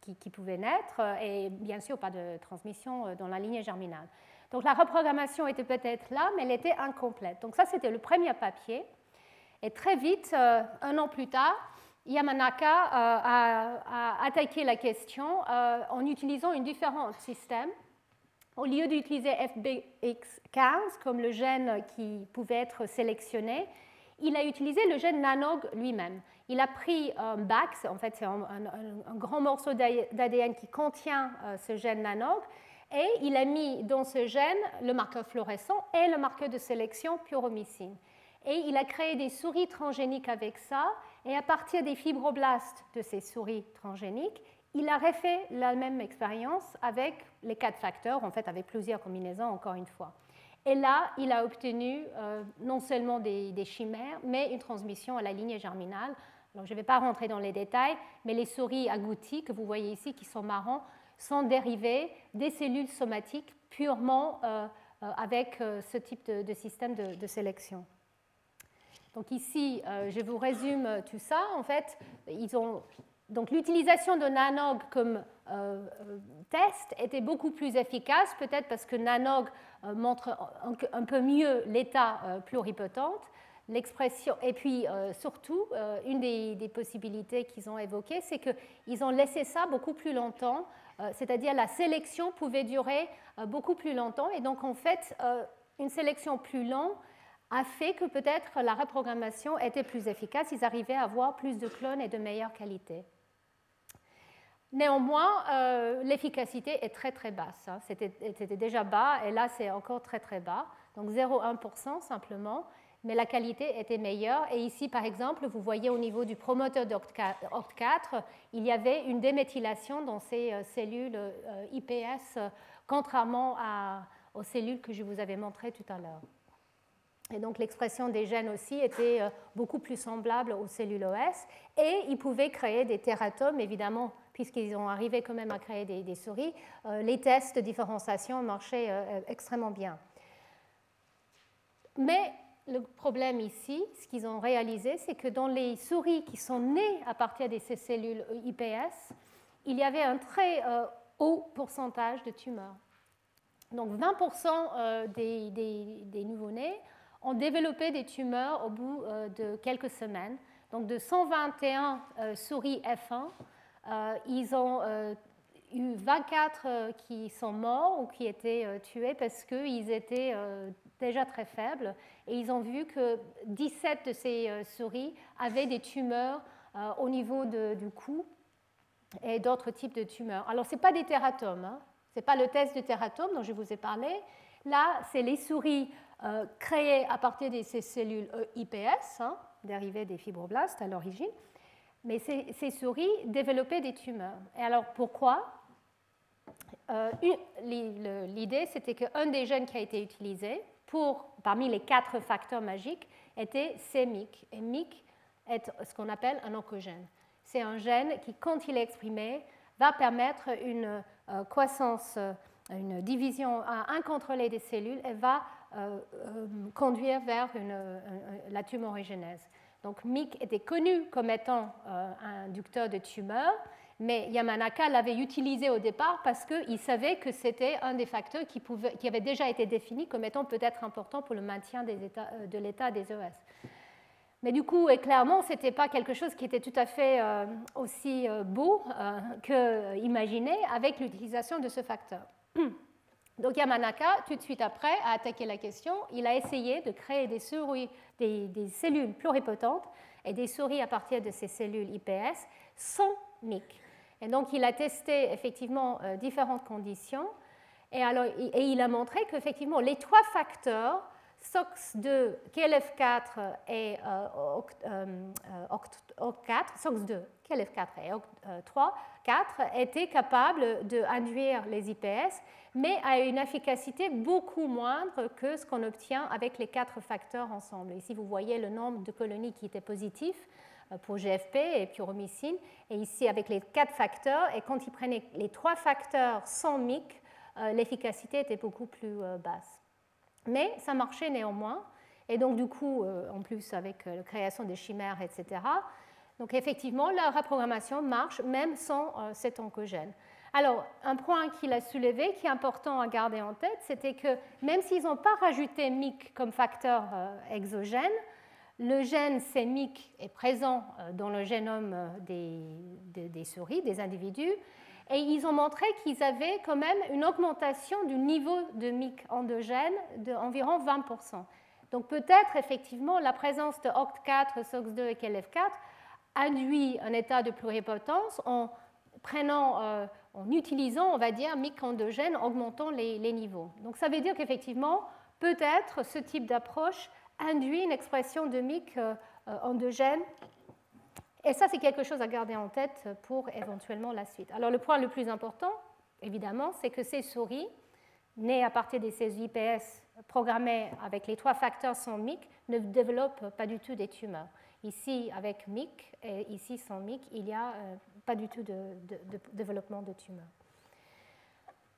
qui, qui, pouvaient naître, et bien sûr, pas de transmission dans la lignée germinale. Donc la reprogrammation était peut-être là, mais elle était incomplète. Donc ça, c'était le premier papier. Et très vite, euh, un an plus tard, Yamanaka euh, a, attaqué la question euh, en utilisant un différent système. Au lieu d'utiliser FBX15 comme le gène qui pouvait être sélectionné, il a utilisé le gène NANOG lui-même. Il a pris un BAX, en fait c'est un, un, grand morceau d'ADN qui contient ce gène NANOG, et il a mis dans ce gène le marqueur fluorescent et le marqueur de sélection puromycine. Et il a créé des souris transgéniques avec ça, et à partir des fibroblastes de ces souris transgéniques, il a refait la même expérience avec les quatre facteurs, en fait avec plusieurs combinaisons encore une fois. Et là, il a obtenu euh, non seulement des, des, chimères, mais une transmission à la lignée germinale. Alors, je ne vais pas rentrer dans les détails, mais les souris agouties que vous voyez ici, qui sont marrons, sont dérivés des cellules somatiques purement euh, euh, avec euh, ce type de, système de, sélection. Donc ici, je vous résume tout ça. En fait, ils ont donc l'utilisation de Nanog comme test était beaucoup plus efficace, peut-être parce que Nanog montre un, peu mieux l'état pluripotente. L'expression, et puis surtout, une des possibilités qu'ils ont évoquées, c'est qu'ils ont laissé ça beaucoup plus longtemps c'est-à-dire la sélection pouvait durer beaucoup plus longtemps. Et donc, en fait, une sélection plus longue a fait que peut-être la reprogrammation était plus efficace. Ils arrivaient à avoir plus de clones et de meilleure qualité. Néanmoins, euh, l'efficacité est très très basse. Hein. C'était déjà bas et là c'est encore très très bas. Donc 0,1% simplement, mais la qualité était meilleure. Et ici par exemple, vous voyez au niveau du promoteur d'OCT4, il y avait une déméthylation dans ces euh, cellules euh, IPS, contrairement aux cellules que je vous avais montrées tout à l'heure. Et donc l'expression des gènes aussi était beaucoup plus semblable aux cellules OS. Et ils pouvaient créer des tératomes, évidemment puisqu'ils ont arrivé quand même à créer des, souris, euh, les tests de différenciation marchaient euh, euh, extrêmement bien. Mais le problème ici, ce qu'ils ont réalisé, c'est que dans les souris qui sont nées à partir de ces cellules IPS, il y avait un très haut pourcentage de tumeurs. Donc 20% des, des, nouveau-nés ont développé des tumeurs au bout de quelques semaines. Donc de 121 souris F1, euh, ils ont euh, eu 24 euh, qui sont morts ou qui étaient tués parce qu'ils étaient déjà très faibles. Et ils ont vu que 17 de ces souris avaient des tumeurs au niveau du cou et d'autres types de tumeurs. Alors, ce n'est pas des tératomes, hein. ce n'est pas le test de tératome dont je vous ai parlé. Là, c'est les souris créées à partir de ces cellules IPS, hein, dérivées des fibroblastes à l'origine. Mais ces, souris développaient des tumeurs. Et alors pourquoi? Euh, L'idée, c'était qu'un des gènes qui a été utilisé pour, parmi les quatre facteurs magiques était CMYC. Et MYC est ce qu'on appelle un oncogène. C'est un gène qui, quand il est exprimé, va permettre une euh, croissance, euh, une division incontrôlée des cellules et va conduire vers la tumorigénèse. Donc MYC était connu comme étant euh, un inducteur de tumeurs, mais Yamanaka l'avait utilisé au départ parce qu'il savait que c'était un des facteurs qui, qui, avait déjà été défini comme étant peut-être important pour le maintien euh, de l'état des ES. Mais du coup, et clairement, ce n'était pas quelque chose qui était tout à fait euh, aussi beau que imaginé avec l'utilisation de ce facteur. Donc Yamanaka, tout de suite après, a attaqué la question. Il a essayé de créer des, souris, des, cellules pluripotentes et des souris à partir de ces cellules IPS sans MIC. Et donc il a testé effectivement euh, différentes conditions et, alors, et il a montré qu'effectivement les trois facteurs SOX2, KLF4 et OCT4, SOX2, KLF4 et OCT3, 4 étaient capables d'induire les IPS, mais à une efficacité beaucoup moindre que ce qu'on obtient avec les quatre facteurs ensemble. Ici, vous voyez le nombre de colonies qui étaient positifs euh, pour GFP et pyromycine, et ici avec les quatre facteurs, et quand ils prenaient les trois facteurs sans MIC, euh, l'efficacité était beaucoup plus euh, basse. Mais ça marchait néanmoins, et donc du coup, en plus avec la création des chimères, etc., donc effectivement, la reprogrammation marche même sans euh, cet oncogène. Alors, un point qu'il a soulevé, qui est important à garder en tête, c'était que même s'ils n'ont pas rajouté MIC comme facteur euh, exogène, le gène CMYC est présent euh, dans le génome des, des, souris, des individus, et ils ont montré qu'ils avaient quand même une augmentation du niveau de MIC endogène d'environ 20%. Donc peut-être effectivement la présence de OCT4, SOX2 et KLF4 induit un état de pluripotence en euh, utilisant, on va dire, micro-endogènes, augmentant les, niveaux. Donc ça veut dire qu'effectivement, peut-être ce type d'approche induit une expression de mic euh, endogène. Et ça, c'est quelque chose à garder en tête pour éventuellement la suite. Alors le point le plus important, évidemment, c'est que ces souris, nées à partir de ces IPS programmés avec les trois facteurs sans MIC, ne développent pas du tout des tumeurs. Ici, avec MIC et ici sans MIC, il n'y a euh, pas du tout de, développement de tumeurs.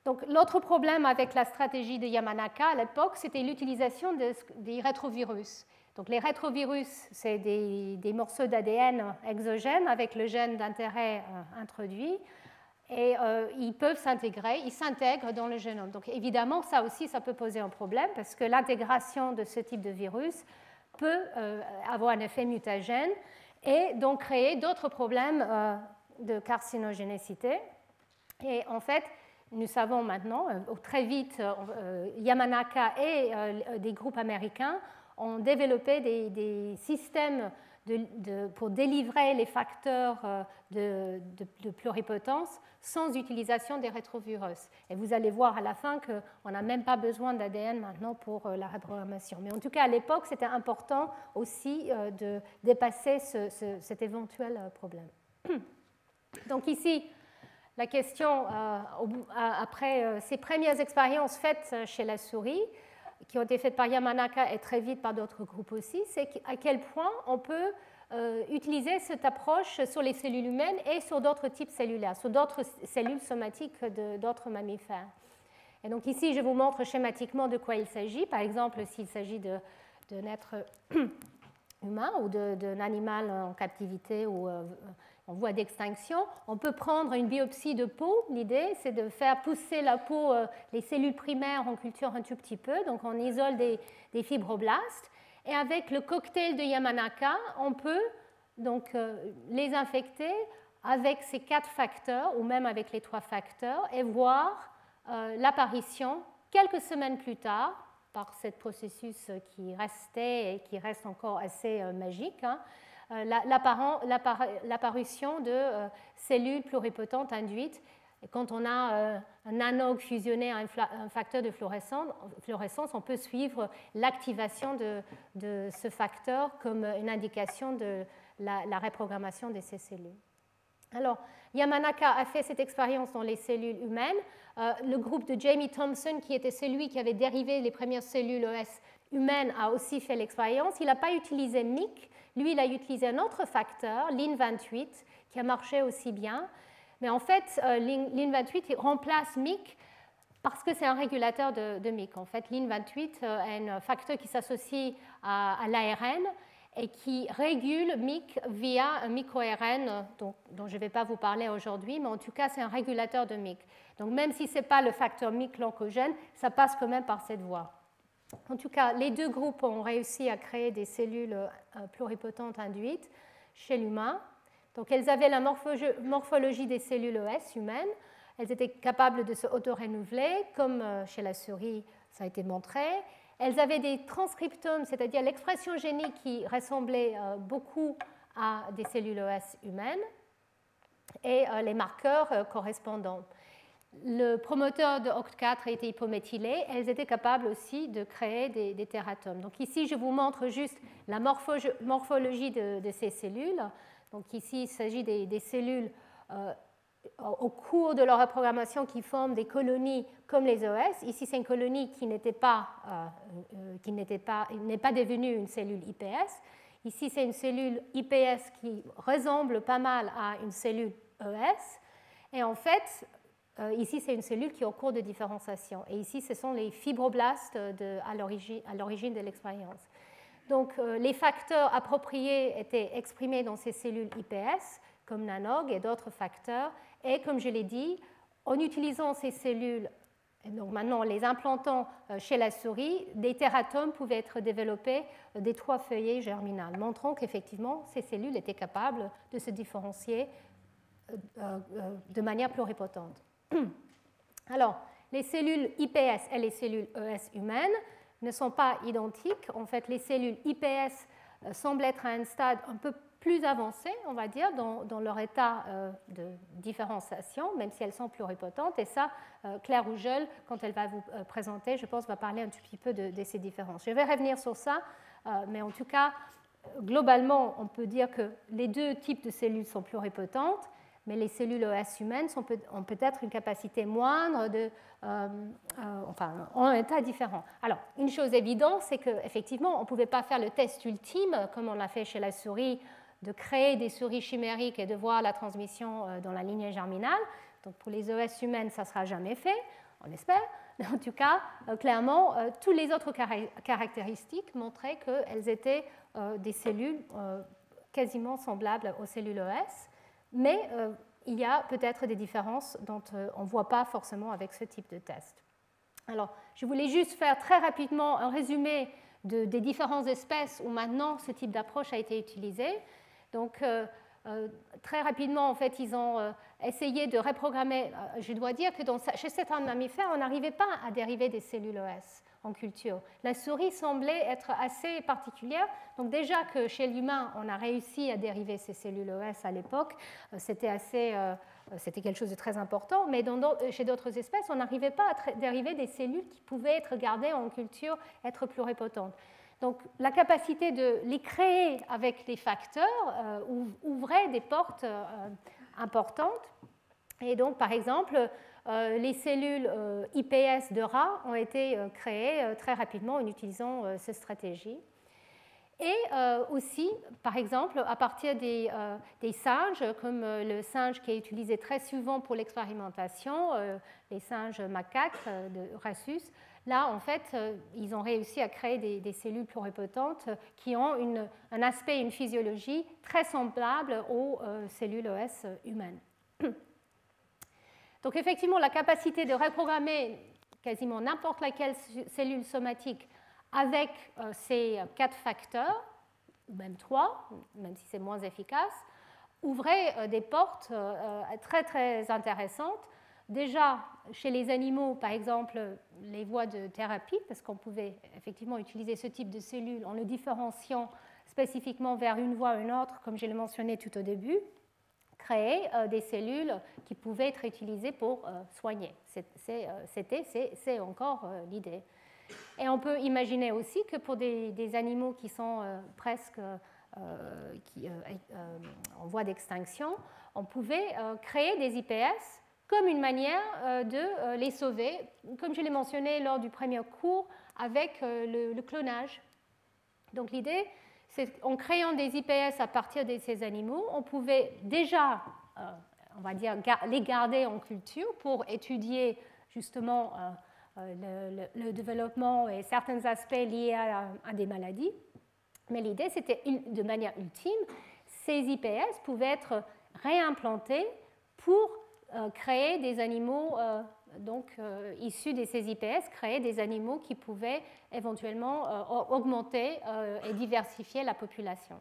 Donc, l'autre problème avec la stratégie de Yamanaka à l'époque, c'était l'utilisation des rétrovirus. Donc, les rétrovirus, c'est des, morceaux d'ADN exogènes avec le gène d'intérêt euh, introduit. Et euh, ils peuvent s'intégrer, ils s'intègrent dans le génome. Donc évidemment, ça aussi, ça peut poser un problème parce que l'intégration de ce type de virus peut euh, avoir un effet mutagène et donc créer d'autres problèmes de carcinogénicité. Et en fait, nous savons maintenant, très vite, Yamanaka et des groupes américains ont développé des, systèmes pour délivrer les facteurs de, de, pluripotence sans utilisation des rétrovirus. Et vous allez voir à la fin qu'on n'a même pas besoin d'ADN maintenant pour euh, la reprogrammation. Mais en tout cas, à l'époque, c'était important aussi euh, de dépasser cet éventuel euh, problème. Donc ici, la question, après ces premières expériences faites chez la souris, qui ont été faites par Yamanaka et très vite par d'autres groupes aussi, c'est à quel point on peut euh, utiliser cette approche sur les cellules humaines et sur d'autres types cellulaires, sur d'autres cellules somatiques d'autres mammifères. Et donc ici, je vous montre schématiquement de quoi il s'agit. Par exemple, s'il s'agit d'un être humain ou d'un animal en captivité ou euh, en voie d'extinction, on peut prendre une biopsie de peau. L'idée, c'est de faire pousser la peau, euh, les cellules primaires en culture un tout petit peu. Donc on isole des, fibroblastes et avec le cocktail de Yamanaka, on peut donc euh, les infecter avec ces quatre facteurs, ou même avec les trois facteurs, et voir euh, l'apparition quelques semaines plus tard, par ce processus qui restait et qui reste encore assez magique, hein, l'apparition de cellules pluripotentes induites et quand on a euh, un anog fusionné à un facteur de fluorescence, on peut suivre l'activation de, ce facteur comme une indication de la, reprogrammation de ces cellules. Alors, Yamanaka a fait cette expérience dans les cellules humaines. Euh, le groupe de Jamie Thompson, qui était celui qui avait dérivé les premières cellules ES humaines, a aussi fait l'expérience. Il n'a pas utilisé MIC. Lui, il a utilisé un autre facteur, LIN28, qui a marché aussi bien. Mais en fait, euh, LIN28 remplace MIC parce que c'est un régulateur de, MIC. En fait, LIN28 euh, est un facteur qui s'associe à, l'ARN et qui régule MIC via un microRN dont, dont je ne vais pas vous parler aujourd'hui, mais en tout cas, c'est un régulateur de MIC. Donc même si ce n'est pas le facteur MIC l'oncogène, ça passe quand même par cette voie. En tout cas, les deux groupes ont réussi à créer des cellules euh, pluripotentes induites chez l'humain donc elles avaient la morphologie des cellules ES humaines, elles étaient capables de se auto-renouveler, comme euh, chez la souris, ça a été montré. Elles avaient des transcriptomes, c'est-à-dire l'expression génique qui ressemblait euh, beaucoup à des cellules ES humaines, et les marqueurs correspondants. Le promoteur de OCT4 a été hypométhylé. Elles étaient capables aussi de créer des, des tératomes. Donc ici, je vous montre juste la morphologie de ces cellules. Donc ici, il s'agit des, cellules euh, au cours de leur reprogrammation qui forment des colonies comme les OS. Ici, c'est une colonie qui n'était pas, euh, euh, qui n'était pas, n'est pas devenue une cellule IPS. Ici, c'est une cellule IPS qui ressemble pas mal à une cellule ES. Et en fait, ici, c'est une cellule qui est au cours de différenciation. Et ici, ce sont les fibroblastes à l'origine de l'expérience. Donc, euh, les facteurs appropriés étaient exprimés dans ces cellules IPS, comme NANOG et d'autres facteurs. Et comme je l'ai dit, en utilisant ces cellules, donc maintenant les implantant euh, chez la souris, des tératomes pouvaient être développés euh, des trois feuillets germinales, montrant qu'effectivement ces cellules étaient capables de se différencier de manière pluripotente. Alors, les cellules IPS et les cellules ES humaines ne sont pas identiques. En fait, les cellules IPS euh, semblent être à un stade un peu plus avancé, on va dire, dans, leur état euh, de différenciation, même si elles sont pluripotentes. Et ça, euh, Claire Rougel, quand elle va vous présenter, je pense, va parler un tout petit peu de, ces différences. Je vais revenir sur ça, mais en tout cas, globalement, on peut dire que les deux types de cellules sont pluripotentes mais les cellules ES humaines ont peut-être une capacité moindre euh, euh, enfin, ont un état différent. Alors, une chose évidente, c'est qu'effectivement, on ne pouvait pas faire le test ultime, comme on l'a fait chez la souris, de créer des souris chimériques et de voir la transmission euh, dans la lignée germinale. Donc, pour les ES humaines, ça ne sera jamais fait, on espère. En tout cas, clairement, toutes les autres caractéristiques montraient qu'elles étaient des cellules quasiment semblables aux cellules ES mais euh, il y a peut-être des différences dont euh, on ne voit pas forcément avec ce type de test. Alors, je voulais juste faire très rapidement un résumé des différentes espèces où maintenant ce type d'approche a été utilisé. Donc, euh, très rapidement, en fait, ils ont essayé de reprogrammer. je dois dire que chez certains mammifères, on n'arrivait pas à dériver des cellules OS en culture. La souris semblait être assez particulière. Donc déjà que chez l'humain, on a réussi à dériver ces cellules OS à l'époque, euh, c'était assez, euh, c'était quelque chose de très important. Mais chez d'autres espèces, on n'arrivait pas à dériver des cellules qui pouvaient être gardées en culture, être pluripotentes. Donc la capacité de les créer avec les facteurs euh, ouvrait des portes importantes. Et donc, par exemple, euh, les cellules euh, IPS de rats ont été euh, créées très rapidement en utilisant cette stratégie. Et aussi, par exemple, à partir des, singes, comme le singe qui est utilisé très souvent pour l'expérimentation, les singes macaques de Rhesus, là, en fait, ils ont réussi à créer des, cellules pluripotentes qui ont un aspect, une physiologie très semblable aux cellules OS humaines. Donc effectivement, la capacité de reprogrammer quasiment n'importe laquelle cellule somatique avec euh, ces quatre facteurs, même trois, même si c'est moins efficace, ouvrait euh, des portes euh, très très intéressantes. Déjà, chez les animaux, par exemple, les voies de thérapie, parce qu'on pouvait effectivement utiliser ce type de cellules en le différenciant spécifiquement vers une voie ou une autre, comme je l'ai mentionné tout au début créer euh, des cellules qui pouvaient être utilisées pour euh, soigner. Euh, c'était, c'est encore l'idée. Et on peut imaginer aussi que pour des, animaux qui sont presque en voie d'extinction, on pouvait créer des IPS comme une manière de les sauver, comme je l'ai mentionné lors du premier cours avec le, le clonage. Donc l'idée, en créant des IPS à partir de ces animaux, on pouvait déjà, euh, on va dire, les garder en culture pour étudier justement euh, euh, le, développement et certains aspects liés à, des maladies. Mais l'idée, c'était de manière ultime, ces IPS pouvaient être réimplantés pour créer des animaux donc, euh, issus de ces IPS, créer des animaux qui pouvaient éventuellement euh, augmenter euh, et diversifier la population.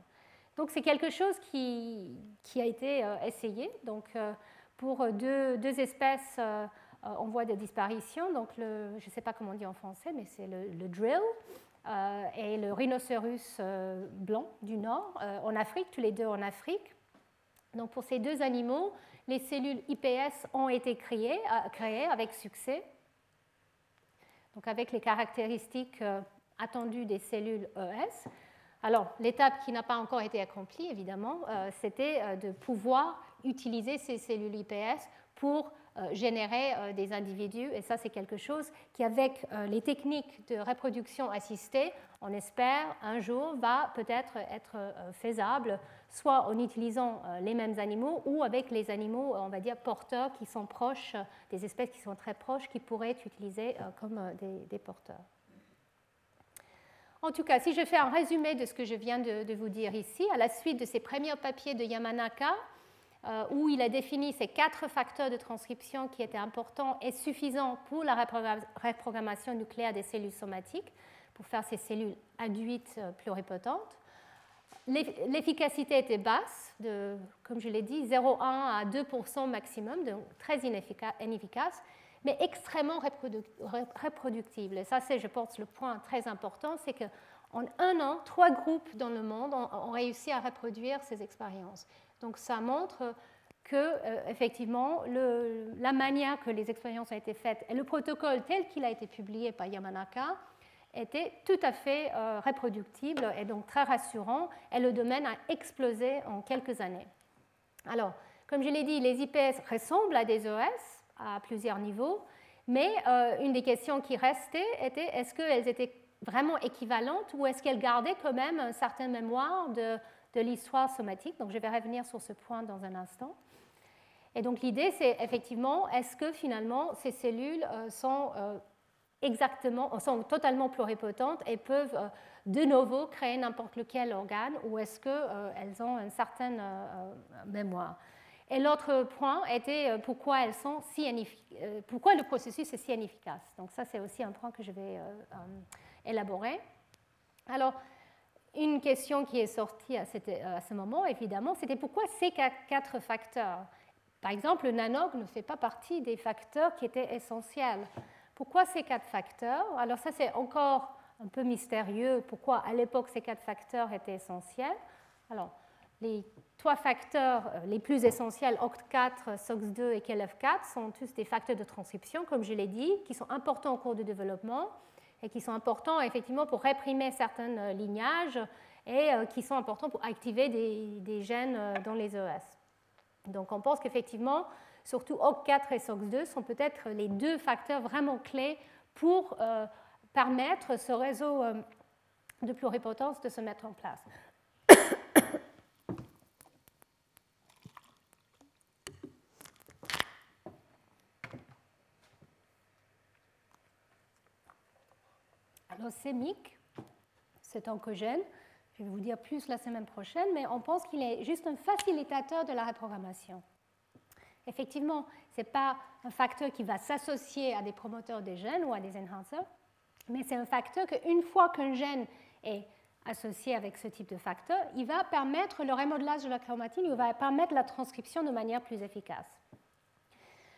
Donc, c'est quelque chose qui, a été essayé. Donc, pour deux, espèces en voie de disparition, donc le, je ne sais pas comment on dit en français, mais c'est le, drill et le rhinocéros blanc du Nord en Afrique, tous les deux en Afrique. Donc, pour ces deux animaux, les cellules IPS ont été créées, euh, créées avec succès, donc avec les caractéristiques euh, attendues des cellules ES. Alors, l'étape qui n'a pas encore été accomplie, évidemment, euh, c'était de pouvoir utiliser ces cellules IPS pour générer des individus. Et ça, c'est quelque chose qui, avec les techniques de reproduction assistée, on espère un jour va peut-être être faisable, soit en utilisant les mêmes animaux ou avec les animaux, on va dire, porteurs qui sont proches, des espèces qui sont très proches, qui pourraient être utilisés comme des, porteurs. En tout cas, si je fais un résumé de ce que je viens de, vous dire ici, à la suite de ces premiers papiers de Yamanaka, euh, où il a défini ces quatre facteurs de transcription qui étaient importants et suffisants pour la reprogrammation nucléaire des cellules somatiques, pour faire ces cellules induites euh, pluripotentes. L'efficacité était basse, comme je l'ai dit, 0,1 à 2% maximum, donc très inefficace, mais extrêmement reproductible. Et ça, c'est, je pense, le point très important, c'est qu'en un an, trois groupes dans le monde ont réussi à reproduire ces expériences. Donc ça montre que euh, effectivement la manière que les expériences ont été faites et le protocole tel qu'il a été publié par Yamanaka était tout à fait euh, reproductible et donc très rassurant et le domaine a explosé en quelques années. Alors, comme je l'ai dit, les IPS ressemblent à des OS à plusieurs niveaux, mais euh, une des questions qui restait était est-ce qu'elles étaient vraiment équivalentes ou est-ce qu'elles gardaient quand même une certaine mémoire de de l'histoire somatique? Donc je vais revenir sur ce point dans un instant. Et donc l'idée, c'est effectivement, est-ce que finalement ces cellules euh, sont euh, exactement, sont totalement pluripotentes et peuvent euh, de nouveau créer n'importe lequel organe ou est-ce qu'elles ont une certaine mémoire Et l'autre point était pourquoi elles sont si pourquoi le processus est si inefficace. Donc ça, c'est aussi un point que je vais élaborer. Alors, une question qui est sortie à, ce moment, évidemment, c'était pourquoi ces quatre facteurs? Par exemple, le nanog ne fait pas partie des facteurs qui étaient essentiels. Pourquoi ces quatre facteurs? Alors ça, c'est encore un peu mystérieux. Pourquoi à l'époque ces quatre facteurs étaient essentiels Alors, les trois facteurs euh, les plus essentiels, OCT4, SOX2 et KLF4, sont tous des facteurs de transcription, comme je l'ai dit, qui sont importants au cours du développement et qui sont importants effectivement pour réprimer certains euh, lignages et euh, qui sont importants pour activer des, gènes dans les ES. Donc on pense qu'effectivement, surtout OC4 et SOX2 sont peut-être les deux facteurs vraiment clés pour permettre ce réseau de pluripotence de se mettre en place. sémique, cet oncogène. Je vais vous dire plus la semaine prochaine, mais on pense qu'il est juste un facilitateur de la reprogrammation. Effectivement, ce n'est pas un facteur qui va s'associer à des promoteurs des gènes ou à des enhancers, mais c'est un facteur qu'une fois qu'un gène est associé avec ce type de facteur, il va permettre le remodelage de la chromatine, il va permettre la transcription de manière plus efficace.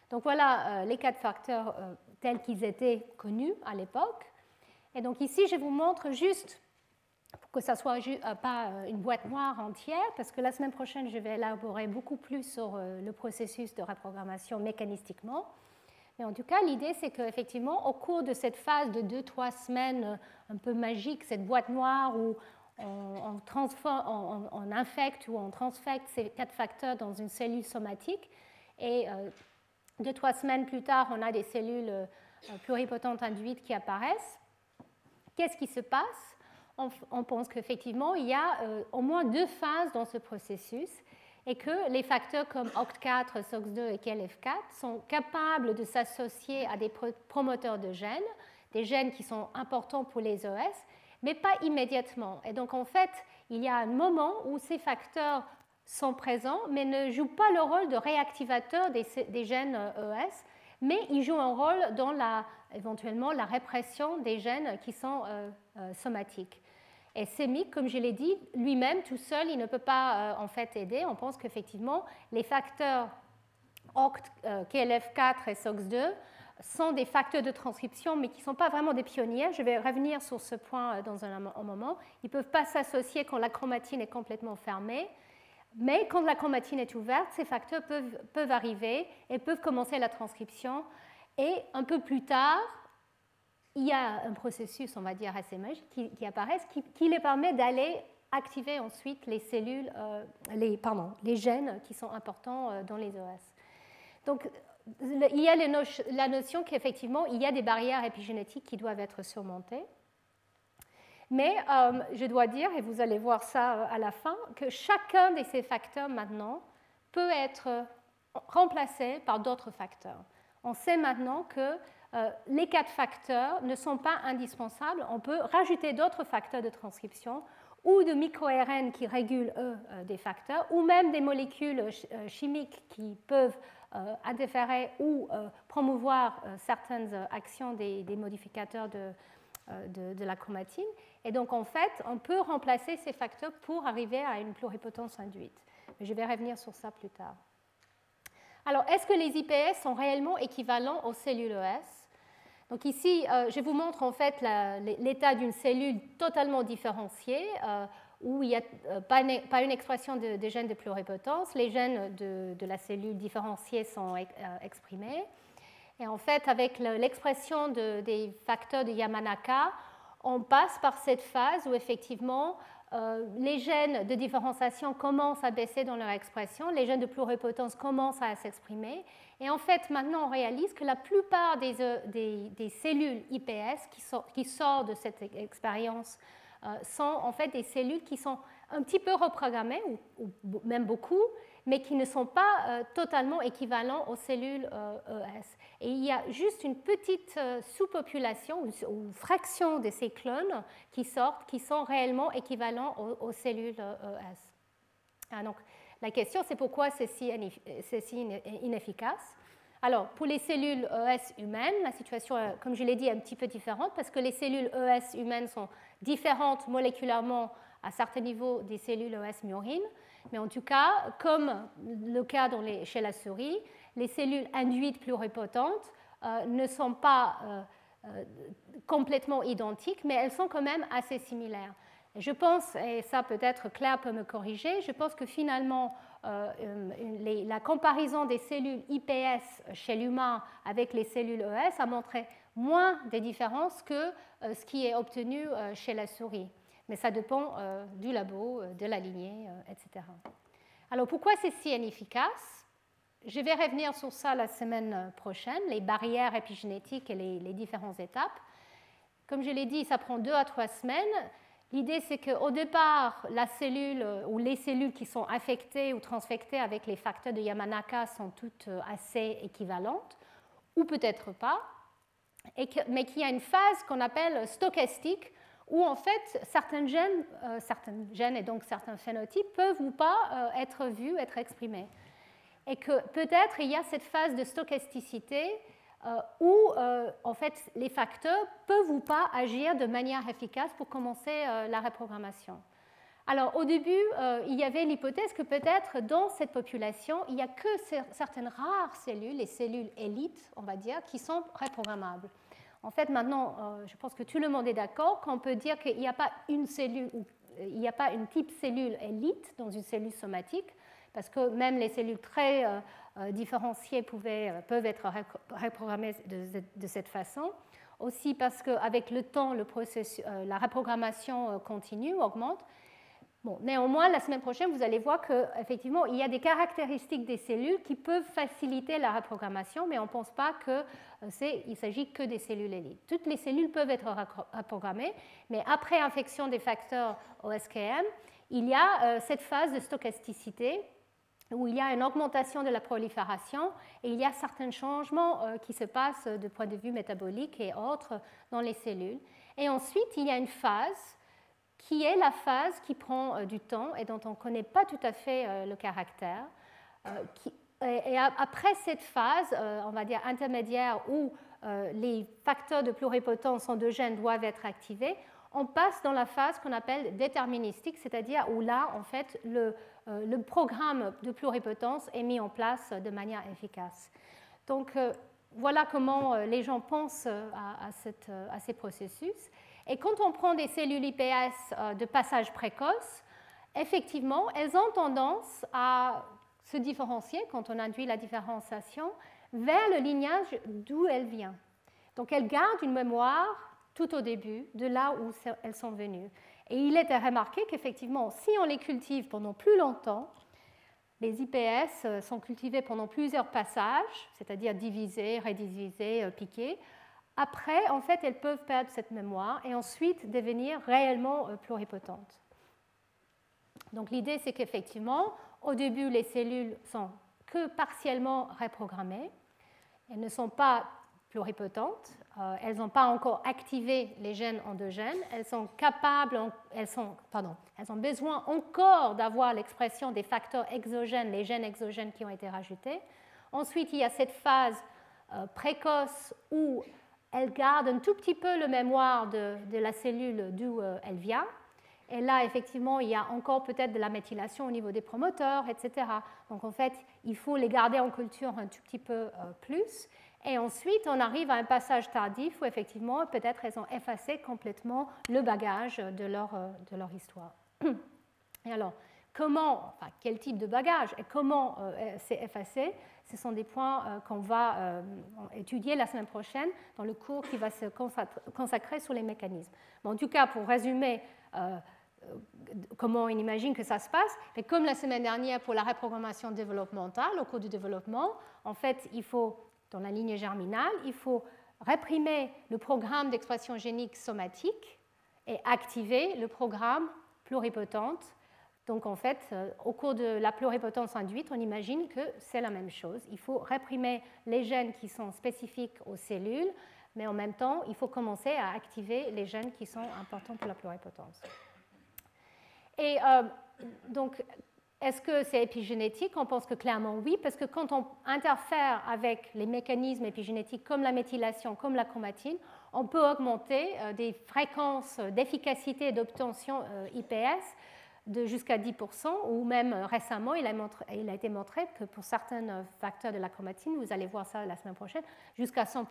Donc voilà euh, les quatre facteurs euh, tels qu'ils étaient connus à l'époque. Et donc ici, je vous montre juste, que ça soit euh, pas euh, une boîte noire entière, parce que la semaine prochaine, je vais élaborer beaucoup plus sur euh, le processus de reprogrammation mécanistiquement. Mais en tout cas, l'idée, c'est qu'effectivement, au cours de cette phase de 2-3 semaines un peu magique, cette boîte noire où on, infecte ou on transfecte ces quatre facteurs dans une cellule somatique, et 2-3 semaines plus tard, on a des cellules pluripotentes induites qui apparaissent. Qu'est-ce qui se passe? On, pense qu'effectivement, il y a euh, au moins deux phases dans ce processus et que les facteurs comme OCT4, SOX2 et KLF4 sont capables de s'associer à des promoteurs de gènes, des gènes qui sont importants pour les OS, mais pas immédiatement. Et donc en fait, il y a un moment où ces facteurs sont présents, mais ne jouent pas le rôle de réactivateur des, gènes ES, mais ils jouent un rôle dans la, éventuellement la répression des gènes qui sont euh, euh, somatiques. Et sémique, comme je l'ai dit, lui-même, tout seul, il ne peut pas euh, en fait aider. On pense qu'effectivement, les facteurs OCT, KLF4 et SOX2 sont des facteurs de transcription, mais qui ne sont pas vraiment des pionniers. Je vais revenir sur ce point dans un, un moment. Ils ne peuvent pas s'associer quand la chromatine est complètement fermée. Mais quand la chromatine est ouverte, ces facteurs peuvent, arriver et peuvent commencer la transcription. Et un peu plus tard, il y a un processus, on va dire, assez magique qui, qui apparaît, qui, les permet d'aller activer ensuite les cellules, euh, les, pardon, les gènes qui sont importants euh, dans les OS. Donc, il y a la notion qu'effectivement, il y a des barrières épigénétiques qui doivent être surmontées. Mais euh, je dois dire, et vous allez voir ça à la fin, que chacun de ces facteurs maintenant peut être remplacé par d'autres facteurs. On sait maintenant que les quatre facteurs ne sont pas indispensables. On peut rajouter d'autres facteurs de transcription ou de micro-RN qui régulent, eux, des facteurs, ou même des molécules chimiques qui peuvent interférer ou promouvoir certaines actions des, modificateurs de la chromatine. Et donc, en fait, on peut remplacer ces facteurs pour arriver à une pluripotence induite. Mais je vais revenir sur ça plus tard. Alors, est-ce que les IPS sont réellement équivalents aux cellules ES Donc ici, euh, je vous montre en fait l'état d'une cellule totalement différenciée, euh, où il n'y a euh, pas, une, expression des gènes de pluripotence. Les gènes de, la cellule différenciée sont exprimés. Et en fait, avec l'expression des facteurs de Yamanaka, on passe par cette phase où effectivement euh, les gènes de différenciation commencent à baisser dans leur expression, les gènes de pluripotence commencent à s'exprimer. Et en fait, maintenant, on réalise que la plupart des, euh, cellules IPS qui, sortent de cette expérience euh, sont en fait des cellules qui sont un petit peu reprogrammées, ou même beaucoup, mais qui ne sont pas totalement équivalents aux cellules ES. Et il y a juste une petite euh, sous-population ou, fraction de ces clones qui sortent, qui sont réellement équivalents aux, cellules ES. Euh, e ah, donc, la question, c'est pourquoi c'est si, inefficace? Alors, pour les cellules ES humaines, la situation, comme je l'ai dit, est un petit peu différente parce que les cellules ES humaines sont différentes moléculairement à certains niveaux des cellules ES myurines. Mais en tout cas, comme le cas chez la souris, les cellules induites pluripotentes euh, ne sont pas euh, euh, complètement identiques, mais elles sont quand même assez similaires. Je pense, et ça peut-être Claire peut me corriger, je pense que finalement, la comparaison des cellules IPS chez l'humain avec les cellules ES a montré moins de différences que ce qui est obtenu chez la souris. Mais ça dépend du labo, de la lignée, etc. Alors pourquoi c'est si inefficace? Je vais revenir sur ça la semaine prochaine, les barrières épigénétiques et les, différentes étapes. Comme je l'ai dit, ça prend deux à trois semaines. L'idée, c'est qu'au départ, la cellule ou les cellules qui sont affectées ou transfectées avec les facteurs de Yamanaka sont toutes assez équivalentes, ou peut-être pas, mais qu'il y a une phase qu'on appelle stochastique, où en fait certains gènes, euh, certains gènes et donc certains phénotypes peuvent ou pas euh, être vus, être exprimés. Et que peut-être il y a cette phase de stochasticité euh, où en fait les facteurs peuvent ou pas agir de manière efficace pour commencer la reprogrammation. Alors au début, il y avait l'hypothèse que peut-être dans cette population, il n'y a que certaines rares cellules, les cellules élites, on va dire, qui sont reprogrammables. En fait, maintenant, euh, je pense que tout le monde est d'accord qu'on peut dire qu'il n'y a pas une cellule, il n'y a pas une type cellule élite dans une cellule somatique, parce que même les cellules très euh, euh, différenciées peuvent être reprogrammées de, cette façon. Aussi parce qu'avec le temps, la reprogrammation continue, augmente. Bon, néanmoins, la semaine prochaine, vous allez voir qu'effectivement, il y a des caractéristiques des cellules qui peuvent faciliter la reprogrammation, mais on ne pense pas qu'il s'agit que des cellules élites. Toutes les cellules peuvent être reprogrammées, mais après infection des facteurs OSKM, il y a euh, cette phase de stochasticité où il y a une augmentation de la prolifération et il y a certains changements euh, qui se passent du point de vue métabolique et autres dans les cellules. Et ensuite, il y a une phase qui est la phase qui prend euh, du temps et dont on ne connaît pas tout à fait euh, le caractère. Et après cette phase, on va dire intermédiaire, où les facteurs de pluripotence endogènes doivent être activés, on passe dans la phase qu'on appelle déterministique, c'est-à-dire où là, en fait, le, le, programme de pluripotence est mis en place de manière efficace. Donc, voilà comment les gens pensent à, ces processus. Et quand on prend des cellules IPS euh, de passage précoce, effectivement, elles ont tendance à se différencier quand on induit la différenciation vers le lignage d'où elles viennent. Donc elles gardent une mémoire tout au début de là où elles sont venues. Et il était remarqué qu'effectivement, si on les cultive pendant plus longtemps, les IPS euh, sont cultivés pendant plusieurs passages, c'est-à-dire divisés, redivisés, euh, piqués, après, en fait, elles peuvent perdre cette mémoire et ensuite devenir réellement euh, pluripotentes. Donc l'idée, c'est qu'effectivement, au début, les cellules sont que partiellement reprogrammées. Elles ne sont pas pluripotentes. Euh, elles n'ont pas encore activé les gènes endogènes. Elles sont capables, elles, sont, pardon, elles ont besoin encore d'avoir l'expression des facteurs exogènes, les gènes exogènes qui ont été rajoutés. Ensuite, il y a cette phase euh, précoce où elle garde un tout petit peu le mémoire de, la cellule d'où euh, elle vient. Et là, effectivement, il y a encore peut-être de la méthylation au niveau des promoteurs, etc. Donc, en fait, il faut les garder en culture un tout petit peu euh, plus. Et ensuite, on arrive à un passage tardif où, effectivement, peut-être elles ont effacé complètement le bagage de leur, euh, de leur histoire. Et alors, comment, enfin, quel type de bagage et comment c'est effacé ce sont des points euh, qu'on va euh, étudier la semaine prochaine dans le cours qui va se consacrer sur les mécanismes. en tout cas, pour résumer euh, comment on imagine que ça se passe, mais comme la semaine dernière pour la reprogrammation développementale, au cours du développement, en fait, il faut, dans la ligne germinale, il faut réprimer le programme d'expression génique somatique et activer le programme pluripotente donc en fait, euh, au cours de la pluripotence induite, on imagine que c'est la même chose. Il faut réprimer les gènes qui sont spécifiques aux cellules, mais en même temps, il faut commencer à activer les gènes qui sont importants pour la pluripotence. Et euh, donc, est-ce que c'est épigénétique? On pense que clairement oui, parce que quand on interfère avec les mécanismes épigénétiques comme la méthylation, comme la chromatine, on peut augmenter des fréquences d'efficacité d'obtention IPS de jusqu'à 10%, ou même récemment, il a, il a, été montré que pour certains facteurs de la chromatine, vous allez voir ça la semaine prochaine, jusqu'à 100%.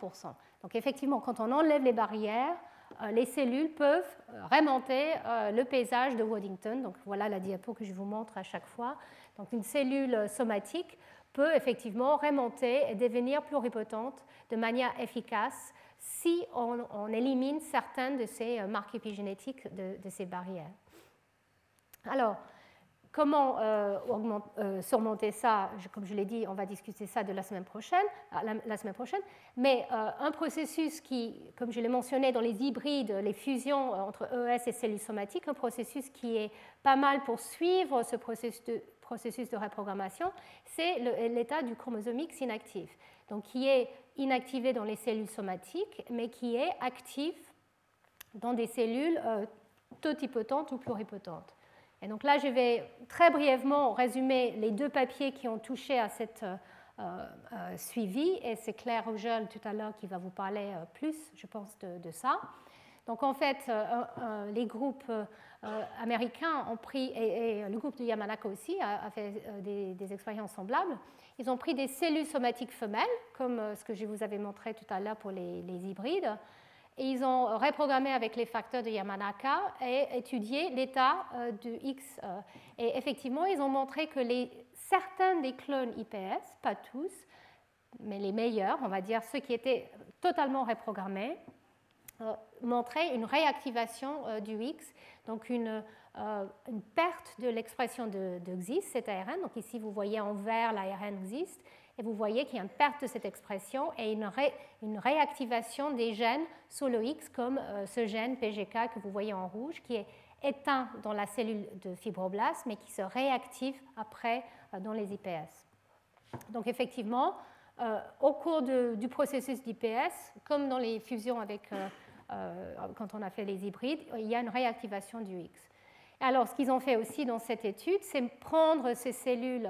Donc effectivement, quand on enlève les barrières, euh, les cellules peuvent euh, remonter euh, le paysage de Waddington. Donc voilà la diapo que je vous montre à chaque fois. Donc une cellule somatique peut effectivement remonter et devenir pluripotente de manière efficace si on, élimine certaines de ces marques épigénétiques de ces barrières. Alors, Comment euh, euh, surmonter ça Comme je l'ai dit, on va discuter ça de la semaine prochaine. Euh, la, semaine prochaine. Mais un processus qui, comme je l'ai mentionné dans les hybrides, les fusions entre ES et cellules somatiques, un processus qui est pas mal pour suivre ce processus de, processus reprogrammation, c'est l'état du chromosome X inactif. Donc, qui est inactivé dans les cellules somatiques, mais qui est actif dans des cellules totipotentes ou pluripotentes. Et donc là, je vais très brièvement résumer les deux papiers qui ont touché à cette euh, euh, suivi, et c'est Claire Rogel tout à l'heure qui va vous parler euh, plus, je pense, de, ça. Donc en fait, les groupes américains ont pris, et, le groupe de Yamanaka aussi a, fait des, expériences semblables, ils ont pris des cellules somatiques femelles, comme ce que je vous avais montré tout à l'heure pour les hybrides, et ils ont reprogrammé avec les facteurs de Yamanaka et étudié l'état euh, du X. Euh. Et effectivement, ils ont montré que les, certains des clones IPS, pas tous, mais les meilleurs, on va dire ceux qui étaient totalement reprogrammés, euh, montraient une réactivation du X, donc une, perte de l'expression de, de, XIS, cet ARN. Donc ici, vous voyez en vert l'ARN XIS, et vous voyez qu'il y a une perte de cette expression et une, réactivation des gènes sous le X, comme euh, ce gène PGK que vous voyez en rouge, qui est éteint dans la cellule de fibroblaste, mais qui se réactive après euh, dans les IPS. Donc effectivement, euh, au cours du processus d'IPS, comme dans les fusions avec, quand on a fait les hybrides, il y a une réactivation du X. Alors, ce qu'ils ont fait aussi dans cette étude, c'est prendre ces cellules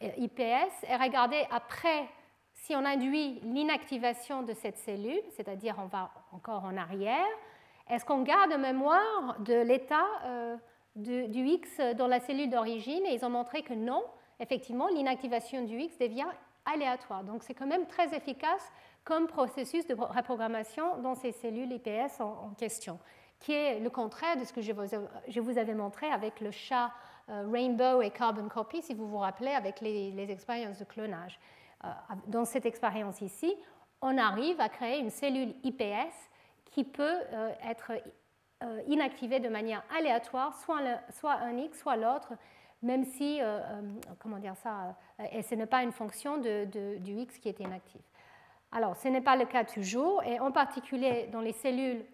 IPS et regarder après si on induit l'inactivation de cette cellule, c'est-à-dire on va encore en arrière, est-ce qu'on garde mémoire de l'état euh, du X dans la cellule d'origine Et ils ont montré que non, effectivement, l'inactivation du X devient aléatoire. Donc c'est quand même très efficace comme processus de reprogrammation dans ces cellules IPS en, question, qui est le contraire de ce que je vous avais montré avec le chat euh, Rainbow et Carbon Copy, si vous vous rappelez, avec les, expériences de clonage. Euh, dans cette expérience ici, on arrive à créer une cellule IPS qui peut euh, être inactivée de manière aléatoire, soit, soit un X, soit l'autre, même si, comment dire ça, et ce n'est pas une fonction de, du X qui est inactif. Alors, ce n'est pas le cas toujours, et en particulier dans les cellules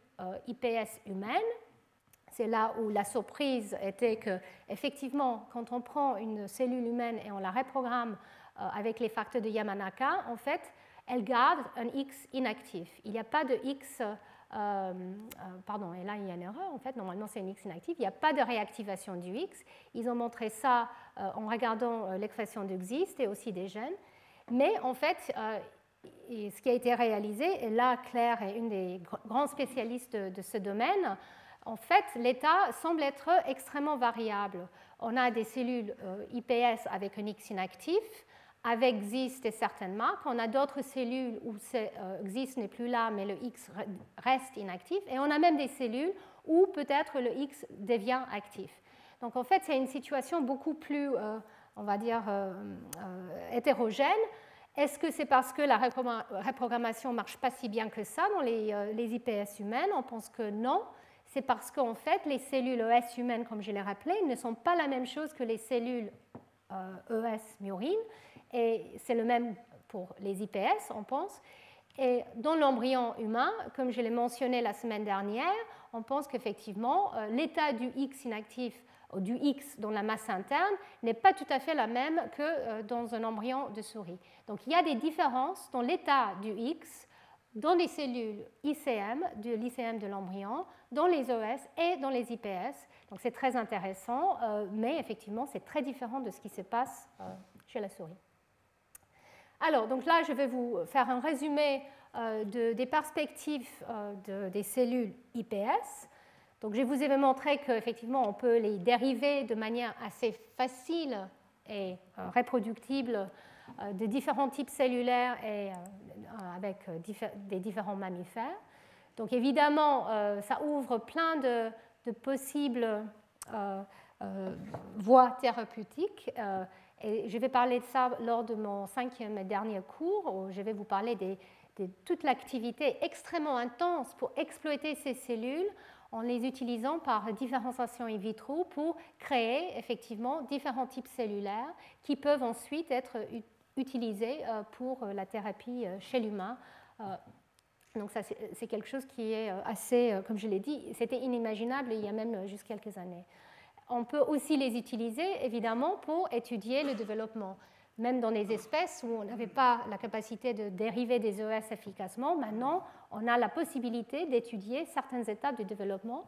IPS humaines, c'est là où la surprise était que, effectivement, quand on prend une cellule humaine et on la reprogramme euh, avec les facteurs de Yamanaka, en fait, elle garde un X inactif. Il n'y a pas de X, euh, euh, pardon, et là il y a une erreur, en fait, normalement c'est un X inactif, il n'y a pas de réactivation du X. Ils ont montré ça en regardant l'expression de XIST et aussi des gènes. Mais en fait, ce qui a été réalisé, et là Claire est une des grands spécialistes de ce domaine, en fait, l'état semble être extrêmement variable. On a des cellules euh, IPS avec un X inactif, avec XIST et certaines marques. On a d'autres cellules où euh, XIST n'est plus là, mais le X reste inactif. Et on a même des cellules où peut-être le X devient actif. Donc en fait, c'est une situation beaucoup plus, euh, on va dire, hétérogène. Est-ce que c'est parce que la reprogrammation ne marche pas si bien que ça dans les, les IPS humaines? On pense que non c'est parce qu'en fait, les cellules ES humaines, comme je l'ai rappelé, ne sont pas la même chose que les cellules ES euh, murines. Et c'est le même pour les IPS, on pense. Et dans l'embryon humain, comme je l'ai mentionné la semaine dernière, on pense qu'effectivement, euh, l'état du X inactif ou du X dans la masse interne n'est pas tout à fait la même que euh, dans un embryon de souris. Donc il y a des différences dans l'état du X dans les cellules ICM, de l'ICM de l'embryon, dans les OS et dans les IPS. Donc c'est très intéressant, euh, mais effectivement c'est très différent de ce qui se passe euh, chez la souris. Alors, donc là, je vais vous faire un résumé des perspectives des cellules IPS. Donc, je vous ai montré qu'effectivement, on peut les dériver de manière assez facile et reproductible de différents types cellulaires et avec des différents mammifères. Donc évidemment, euh, ça ouvre plein de, possibles euh, euh, voies thérapeutiques. et je vais parler de ça lors de mon cinquième et dernier cours, où je vais vous parler de toute l'activité extrêmement intense pour exploiter ces cellules en les utilisant par différenciation in vitro pour créer effectivement différents types cellulaires qui peuvent ensuite être utilisés pour la thérapie chez l'humain donc ça, c'est quelque chose qui est euh, assez, euh, comme je l'ai dit, c'était inimaginable il y a même euh, juste quelques années. On peut aussi les utiliser, évidemment, pour étudier le développement. Même dans les espèces où on n'avait pas la capacité de dériver des ES efficacement, maintenant, on a la possibilité d'étudier certaines étapes du développement.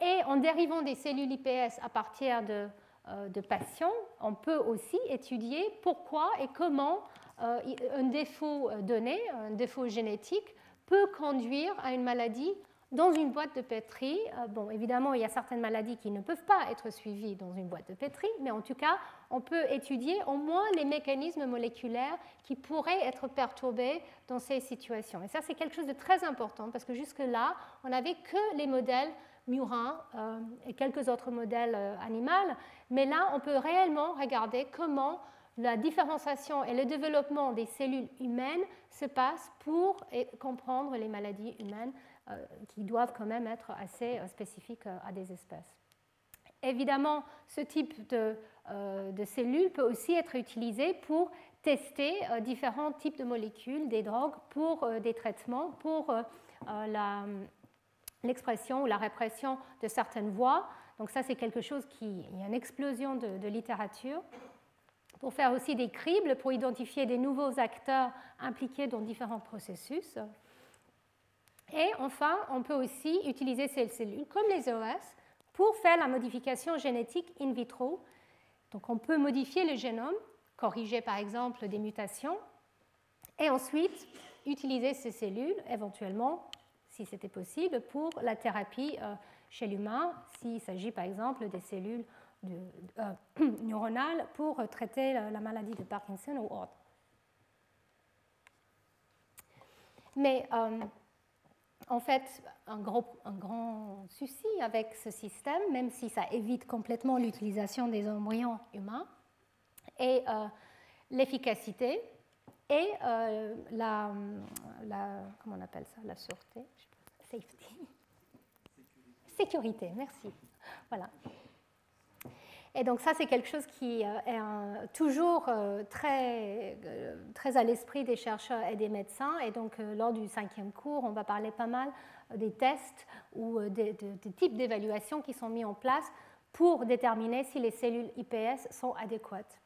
Et en dérivant des cellules IPS à partir de, de patients, on peut aussi étudier pourquoi et comment un défaut donné, un défaut génétique, peut conduire à une maladie dans une boîte de pétri. Euh, bon, évidemment, il y a certaines maladies qui ne peuvent pas être suivies dans une boîte de pétri, mais en tout cas, on peut étudier au moins les mécanismes moléculaires qui pourraient être perturbés dans ces situations. Et ça, c'est quelque chose de très important parce que jusque-là, on n'avait que les modèles murins euh, et quelques autres modèles euh, animaux, mais là, on peut réellement regarder comment la différenciation et le développement des cellules humaines se passent pour comprendre les maladies humaines euh, qui doivent quand même être assez spécifiques à des espèces. Évidemment, ce type de, cellules peut aussi être utilisé pour tester différents types de molécules, des drogues, pour des traitements, pour l'expression ou la répression de certaines voies. Donc ça, c'est quelque chose qui... Il y a une explosion de littérature pour faire aussi des cribles, pour identifier des nouveaux acteurs impliqués dans différents processus. Et enfin, on peut aussi utiliser ces cellules, comme les OS, pour faire la modification génétique in vitro. Donc on peut modifier le génome, corriger par exemple des mutations, et ensuite utiliser ces cellules, éventuellement, si c'était possible, pour la thérapie euh, chez l'humain, s'il s'agit par exemple des cellules euh, neuronale pour traiter la, maladie de Parkinson ou autre. Mais euh, en fait, un, grand souci avec ce système, même si ça évite complètement l'utilisation des embryons humains, est l'efficacité et la, la, comment on appelle ça, la sûreté, safety, sécurité. Merci. Voilà. Et donc ça, c'est quelque chose qui euh, est toujours euh, très, euh, très à l'esprit des chercheurs et des médecins. Et donc lors du cinquième cours, on va parler pas mal des tests ou des, types d'évaluations qui sont mis en place pour déterminer si les cellules IPS sont adéquates.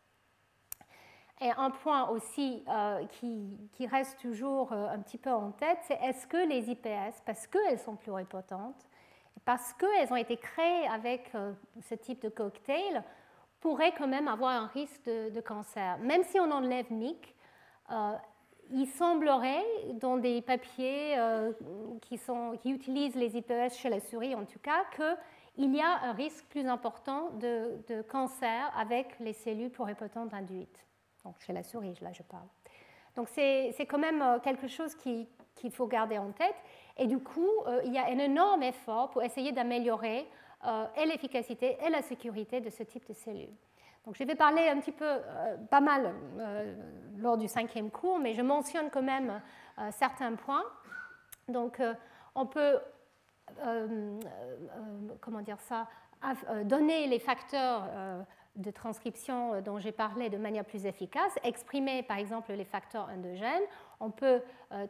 Et un point aussi qui, qui, reste toujours un petit peu en tête, c'est est-ce que les IPS, parce qu'elles sont pluripotentes, parce qu'elles ont été créées avec euh, ce type de cocktail, pourraient quand même avoir un risque de, cancer? Même si on enlève euh, il semblerait, dans des papiers euh, qui, utilisent les IPS chez la souris en tout cas, qu'il y a un risque plus important de, cancer avec les cellules pluripotentes induites. Chez la souris, là je parle. Donc c'est quand même quelque chose qu'il faut garder en tête. Et du coup, euh, il y a un énorme effort pour essayer d'améliorer euh, l'efficacité et la sécurité de ce type de cellules. Donc, je vais parler un petit peu, euh, pas mal lors du cinquième cours, mais je mentionne quand même certains points. Donc, on peut, comment dire ça, donner les facteurs de transcription dont j'ai parlé de manière plus efficace, exprimer par exemple les facteurs endogènes. On peut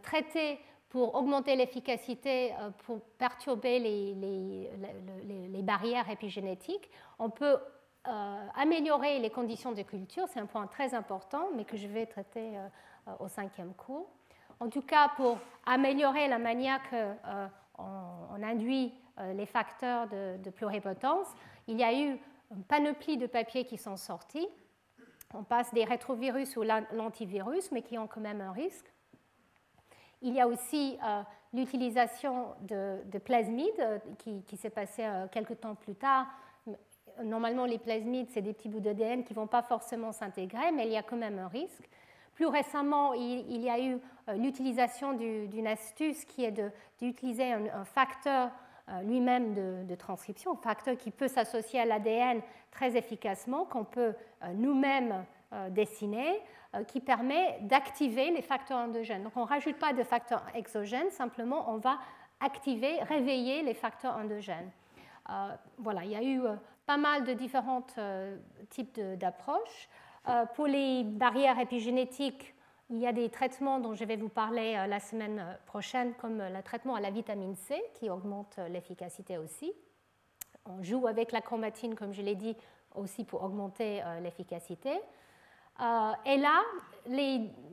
traiter pour augmenter l'efficacité, euh, pour perturber les, les, les, barrières épigénétiques. On peut euh, améliorer les conditions de culture, c'est un point très important, mais que je vais traiter euh, au cinquième cours. En tout cas, pour améliorer la manière qu'on on induit les facteurs de, de, pluripotence, il y a eu une panoplie de papiers qui sont sortis. On passe des rétrovirus ou l'antivirus, mais qui ont quand même un risque. Il y a aussi l'utilisation de, de, plasmides qui, qui s'est passé quelques temps plus tard. Normalement, les plasmides, c'est des petits bouts d'ADN qui ne vont pas forcément s'intégrer, mais il y a quand même un risque. Plus récemment, il, y a eu l'utilisation d'une astuce qui est d'utiliser un, facteur lui-même de, de, transcription, facteur qui peut s'associer à l'ADN très efficacement, qu'on peut nous-mêmes dessiner, qui permet d'activer les facteurs endogènes. Donc on ne rajoute pas de facteurs exogènes, simplement on va activer, réveiller les facteurs endogènes. voilà, il y a eu pas mal de différents types d'approches. pour les barrières épigénétiques, il y a des traitements dont je vais vous parler euh, la semaine euh, prochaine, comme le traitement à la vitamine C, qui augmente euh, l'efficacité aussi. On joue avec la chromatine, comme je l'ai dit, aussi pour augmenter l'efficacité. et là,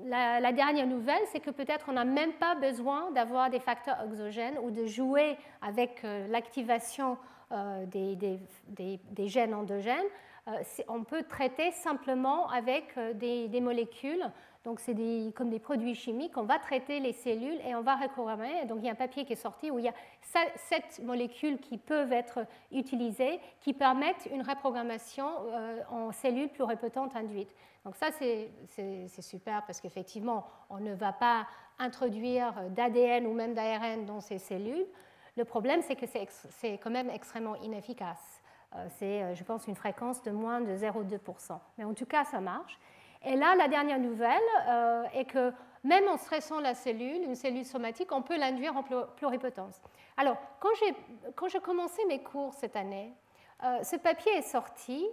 la, dernière nouvelle, c'est que peut-être on n'a même pas besoin d'avoir des facteurs exogènes ou de jouer avec l'activation des, gènes endogènes. on peut traiter simplement avec des, molécules donc, c'est comme des produits chimiques. On va traiter les cellules et on va reprogrammer. Donc, il y a un papier qui est sorti où il y a sept molécules qui peuvent être utilisées qui permettent une reprogrammation euh, en cellules pluripotentes induites. Donc, ça, c'est super parce qu'effectivement, on ne va pas introduire d'ADN ou même d'ARN dans ces cellules. Le problème, c'est que c'est quand même extrêmement inefficace. Euh, c'est, euh, je pense, une fréquence de moins de 0,2%. Mais en tout cas, ça marche. Et là, la dernière nouvelle euh, est que même en stressant la cellule, une cellule somatique, on peut l'induire en pluripotence. Alors, quand j'ai, quand commencé mes cours cette année, euh, ce papier est sorti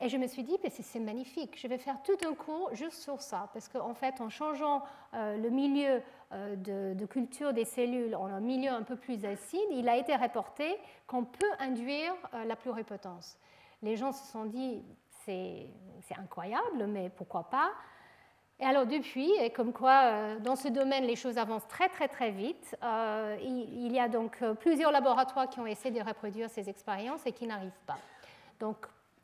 et je me suis dit, c'est magnifique, je vais faire tout un cours juste sur ça. Parce qu'en fait, en changeant euh, le milieu de, de, culture des cellules en un milieu un peu plus acide, il a été reporté qu'on peut induire la pluripotence. Les gens se sont dit, c'est incroyable, mais pourquoi pas? Et alors depuis, et comme quoi euh, dans ce domaine les choses avancent très très très vite, euh, il, y a donc euh, plusieurs laboratoires qui ont essayé de reproduire ces expériences et qui n'arrivent pas. Donc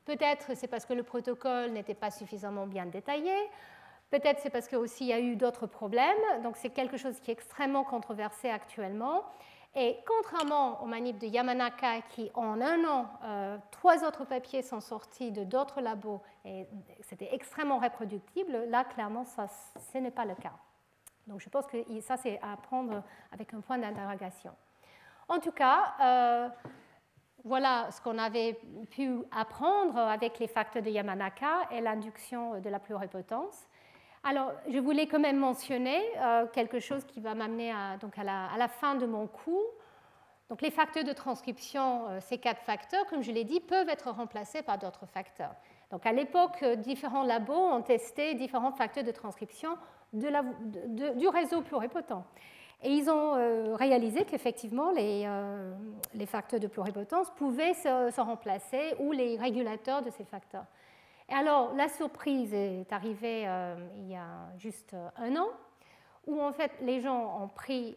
peut-être c'est parce que le protocole n'était pas suffisamment bien détaillé, peut-être c'est parce qu'il y a eu d'autres problèmes, donc c'est quelque chose qui est extrêmement controversé actuellement. Et contrairement aux manip de Yamanaka, qui en un an, euh, trois autres papiers sont sortis de d'autres labos et c'était extrêmement reproductible, là, clairement, ça, ce n'est pas le cas. Donc je pense que ça, c'est à prendre avec un point d'interrogation. En tout cas, euh, voilà ce qu'on avait pu apprendre avec les facteurs de Yamanaka et l'induction de la pluripotence. Alors, je voulais quand même mentionner euh, quelque chose qui va m'amener à, donc à, la, fin de mon cours. Donc, les facteurs de transcription, euh, ces quatre facteurs, comme je l'ai dit, peuvent être remplacés par d'autres facteurs. Donc, à l'époque, euh, différents labos ont testé différents facteurs de transcription du réseau pluripotent. Et ils ont réalisé qu'effectivement, les, facteurs de pluripotence pouvaient se, remplacer ou les régulateurs de ces facteurs. Et alors, la surprise est arrivée euh, il y a juste euh, un an, où en fait les gens ont pris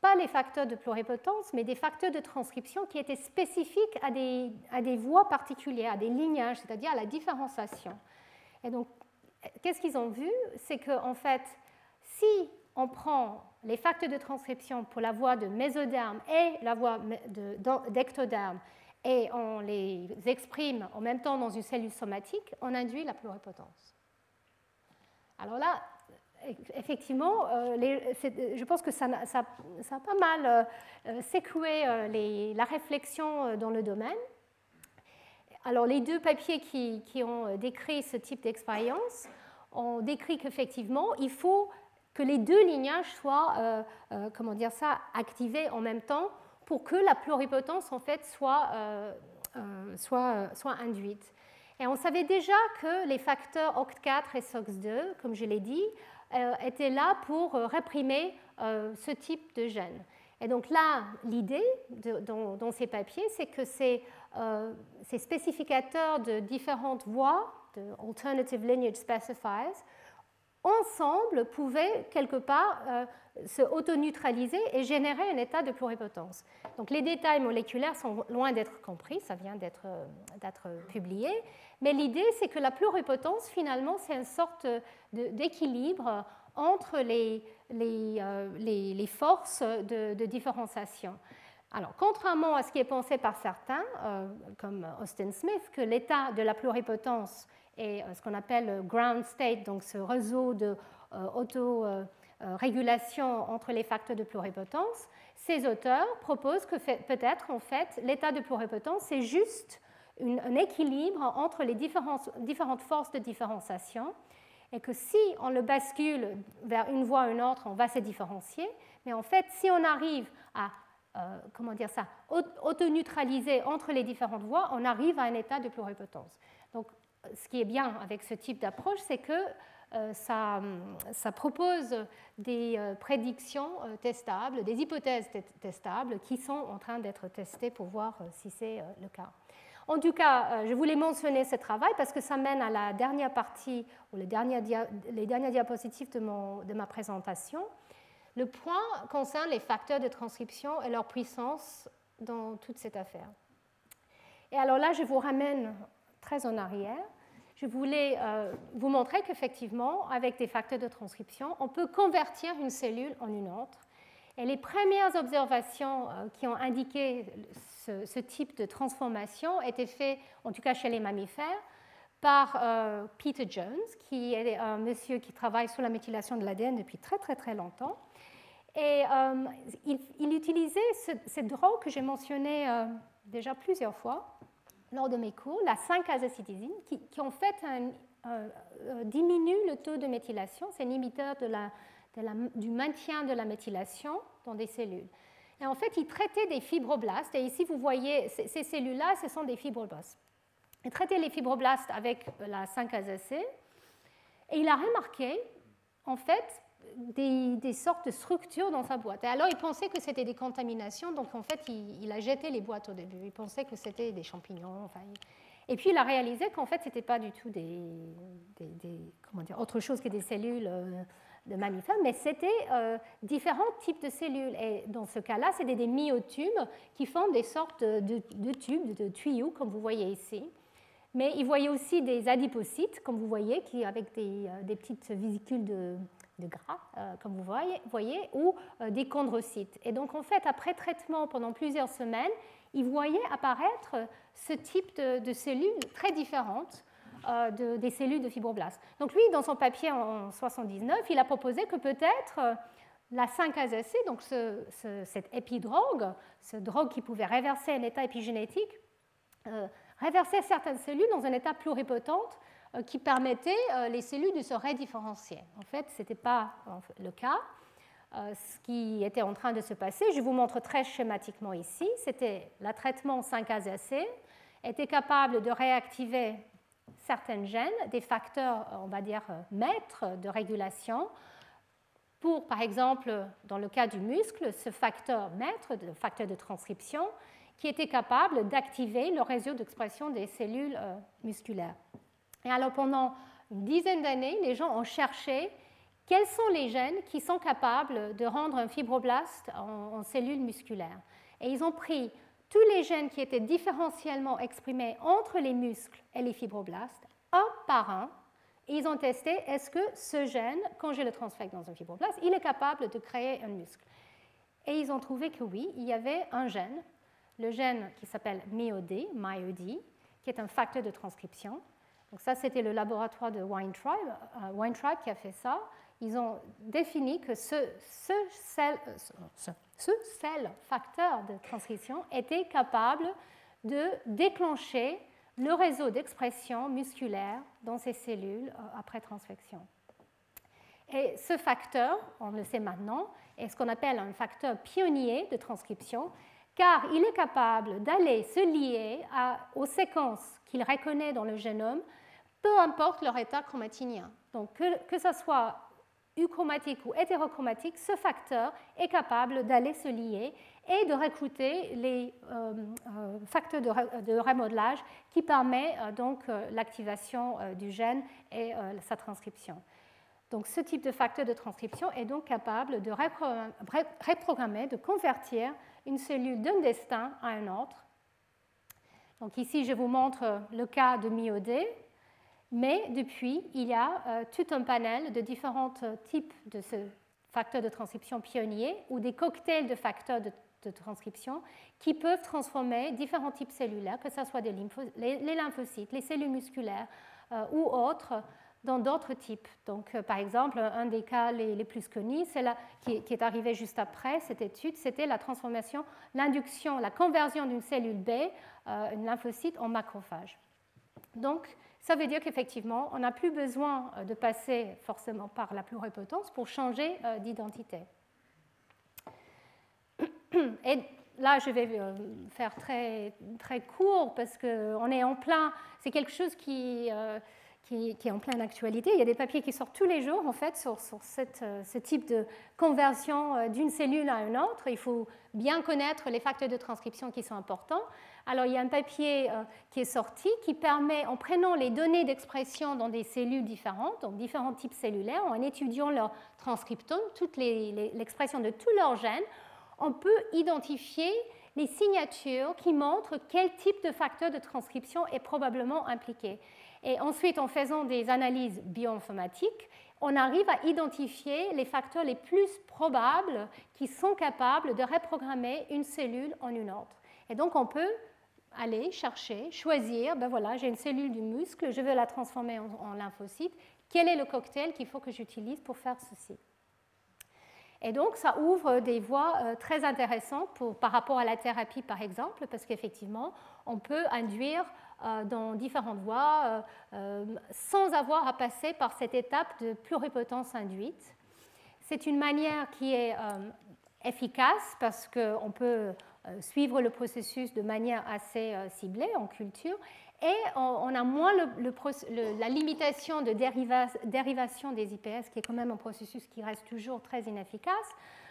pas les facteurs de pluripotence, mais des facteurs de transcription qui étaient spécifiques à des, à des voies particulières, à des lignages, c'est-à-dire à la différenciation. Et donc, qu'est-ce qu'ils ont vu? C'est qu'en en fait, si on prend les facteurs de transcription pour la voie de mésoderme et la voie d'ectoderme, et on les exprime en même temps dans une cellule somatique, on induit la pluripotence. Alors là, effectivement, euh, je pense que ça, a pas mal euh, euh, la réflexion dans le domaine. Alors les deux papiers qui, qui ont décrit ce type d'expérience ont décrit qu'effectivement, il faut que les deux lignages soient, comment dire ça, activés en même temps pour que la pluripotence en fait soit, euh, euh, soit, euh, soit induite. Et on savait déjà que les facteurs OCT4 et SOX2, comme je l'ai dit, étaient là pour réprimer ce type de gène. Et donc là, l'idée dans, ces papiers, c'est que ces, ces, spécificateurs de différentes voies, de alternative lineage specifiers, ensemble pouvaient quelque part se auto-neutraliser et générer un état de pluripotence. Donc les détails moléculaires sont loin d'être compris, ça vient d'être euh, publié, mais l'idée c'est que la pluripotence finalement c'est une sorte d'équilibre entre les, les, forces de, différenciation. Alors, contrairement à ce qui est pensé par certains, comme Austin Smith, que l'état de la pluripotence est ce qu'on appelle le ground state, donc ce réseau de euh, régulation entre les facteurs de pluripotence, ces auteurs proposent que peut-être en fait l'état de pluripotence c'est juste un équilibre entre les différentes, forces de différenciation et que si on le bascule vers une voie ou une autre, on va se différencier. Mais en fait, si on arrive à euh, comment dire ça, auto-neutraliser entre les différentes voies, on arrive à un état de pluripotence. Ce qui est bien avec ce type d'approche, c'est que euh, ça, propose des euh, prédictions euh, testables, des hypothèses testables qui sont en train d'être testées pour voir si c'est le cas. En tout cas, je voulais mentionner ce travail parce que ça mène à la dernière partie ou les dernières, diapositives de ma présentation. Le point concerne les facteurs de transcription et leur puissance dans toute cette affaire. Et alors là, je vous ramène très en arrière je voulais euh, vous montrer qu'effectivement, avec des facteurs de transcription, on peut convertir une cellule en une autre. Et les premières observations euh, qui ont indiqué ce, type de transformation étaient faites, en tout cas chez les mammifères, par euh, Peter Jones, qui est un monsieur qui travaille sur la méthylation de l'ADN depuis très très très longtemps. Et il, utilisait cette drogue que j'ai mentionné déjà plusieurs fois, lors de mes cours, la 5-azacitidine, qui, qui, en fait euh, diminue le taux de méthylation. C'est un inhibiteur du maintien de la méthylation dans des cellules. Et en fait, il traitait des fibroblastes. Et ici, vous voyez, ces, cellules-là, ce sont des fibroblastes. Il traitait les fibroblastes avec la 5-azacé. Et il a remarqué, en fait, des, sortes de structures dans sa boîte. Alors, il pensait que c'était des contaminations, donc en fait, il, a jeté les boîtes au début. Il pensait que c'était des champignons. Et puis, il a réalisé qu'en fait, ce n'était pas du tout des, autre chose que des cellules euh, de mammifères, mais c'était euh, différents types de cellules. Et dans ce cas-là, c'était des myotubes qui font des sortes de, tubes, de tuyaux, comme vous voyez ici. Mais il voyait aussi des adipocytes, comme vous voyez, qui, avec des, euh, des petites vésicules de, de gras, euh, comme vous voyez, ou euh, des chondrocytes. Et donc, en fait, après traitement pendant plusieurs semaines, il voyait apparaître ce type de, cellules très différentes euh, de, des cellules de fibroblastes. Donc, lui, dans son papier en 1979, il a proposé que peut-être la 5-AZC, donc ce, cette épidrogue, ce drogue qui pouvait réverser un état épigénétique, réversait certaines cellules dans un état pluripotente qui permettait euh, les cellules de se rédifférencier. En fait, ce n'était pas le cas. Euh, ce qui était en train de se passer, je vous montre très schématiquement ici, c'était le traitement 5-AZC était capable de réactiver certains gènes, des facteurs, on va dire, maîtres de régulation, pour, par exemple, dans le cas du muscle, ce facteur maître, le facteur de transcription, qui était capable d'activer le réseau d'expression des cellules musculaires. Et alors pendant une dizaine d'années, les gens ont cherché quels sont les gènes qui sont capables de rendre un fibroblaste en, cellules musculaires. Et ils ont pris tous les gènes qui étaient différentiellement exprimés entre les muscles et les fibroblastes, un par un, et ils ont testé est-ce que ce gène, quand je le transfecte dans un fibroblaste, il est capable de créer un muscle? Et ils ont trouvé que oui, il y avait un gène, le gène qui s'appelle MyOD, qui est un facteur de transcription, donc ça, c'était le laboratoire de Weintraub, euh, Weintraub qui a fait ça. Ils ont défini que ce, ce, sel, euh, facteur de transcription était capable de déclencher le réseau d'expression musculaire dans ces cellules euh, après transfection. Et ce facteur, on le sait maintenant, est ce qu'on appelle un facteur pionnier de transcription, car il est capable d'aller se lier aux séquences qu'il reconnaît dans le génome peu importe leur état chromatinien. Donc que, que ce soit euchromatique ou hétérochromatique, ce facteur est capable d'aller se lier et de recruter les euh, euh, facteurs de, remodelage qui permet euh, donc l'activation du gène et sa transcription. Donc ce type de facteur de transcription est donc capable de reprogrammer, de convertir une cellule d'un destin à un autre. Donc ici, je vous montre le cas de myodé Mais depuis, il y a tout un panel de différents types de ce facteurs de transcription pionniers ou des cocktails de facteurs de, transcription qui peuvent transformer différents types cellulaires, que ce soit des les, lymphocytes, les cellules musculaires ou autres, dans d'autres types. Donc, euh, par exemple, un des cas les, plus connus, c'est qui, qui, est arrivé juste après cette étude, c'était la transformation, l'induction, la conversion d'une cellule B, euh, une lymphocyte, en macrophage. Donc, ça veut dire qu'effectivement, on n'a plus besoin euh, de passer forcément par la pluripotence pour changer d'identité. Et là, je vais faire très, très court parce qu'on est en plein, c'est quelque chose qui qui, est en pleine actualité. Il y a des papiers qui sortent tous les jours en fait sur, euh, ce type de conversion euh, d'une cellule à une autre. Il faut bien connaître les facteurs de transcription qui sont importants. Alors il y a un papier euh, qui est sorti qui permet, en prenant les données d'expression dans des cellules différentes, donc différents types cellulaires, en étudiant leur transcriptome, toute l'expression de tous leurs gènes, on peut identifier les signatures qui montrent quel type de facteur de transcription est probablement impliqué. Et ensuite, en faisant des analyses bioinformatiques, on arrive à identifier les facteurs les plus probables qui sont capables de reprogrammer une cellule en une autre. Et donc, on peut aller chercher, choisir, ben voilà, j'ai une cellule du muscle, je veux la transformer en, lymphocyte. Quel est le cocktail qu'il faut que j'utilise pour faire ceci? Et donc, ça ouvre des voies euh, très intéressantes par rapport à la thérapie, par exemple, parce qu'effectivement, on peut induire dans différentes voies euh, euh, sans avoir à passer par cette étape de pluripotence induite. C'est une manière qui est efficace parce qu'on peut suivre le processus de manière assez ciblée en culture et on a moins la limitation de dérivation des IPS, qui est quand même un processus qui reste toujours très inefficace.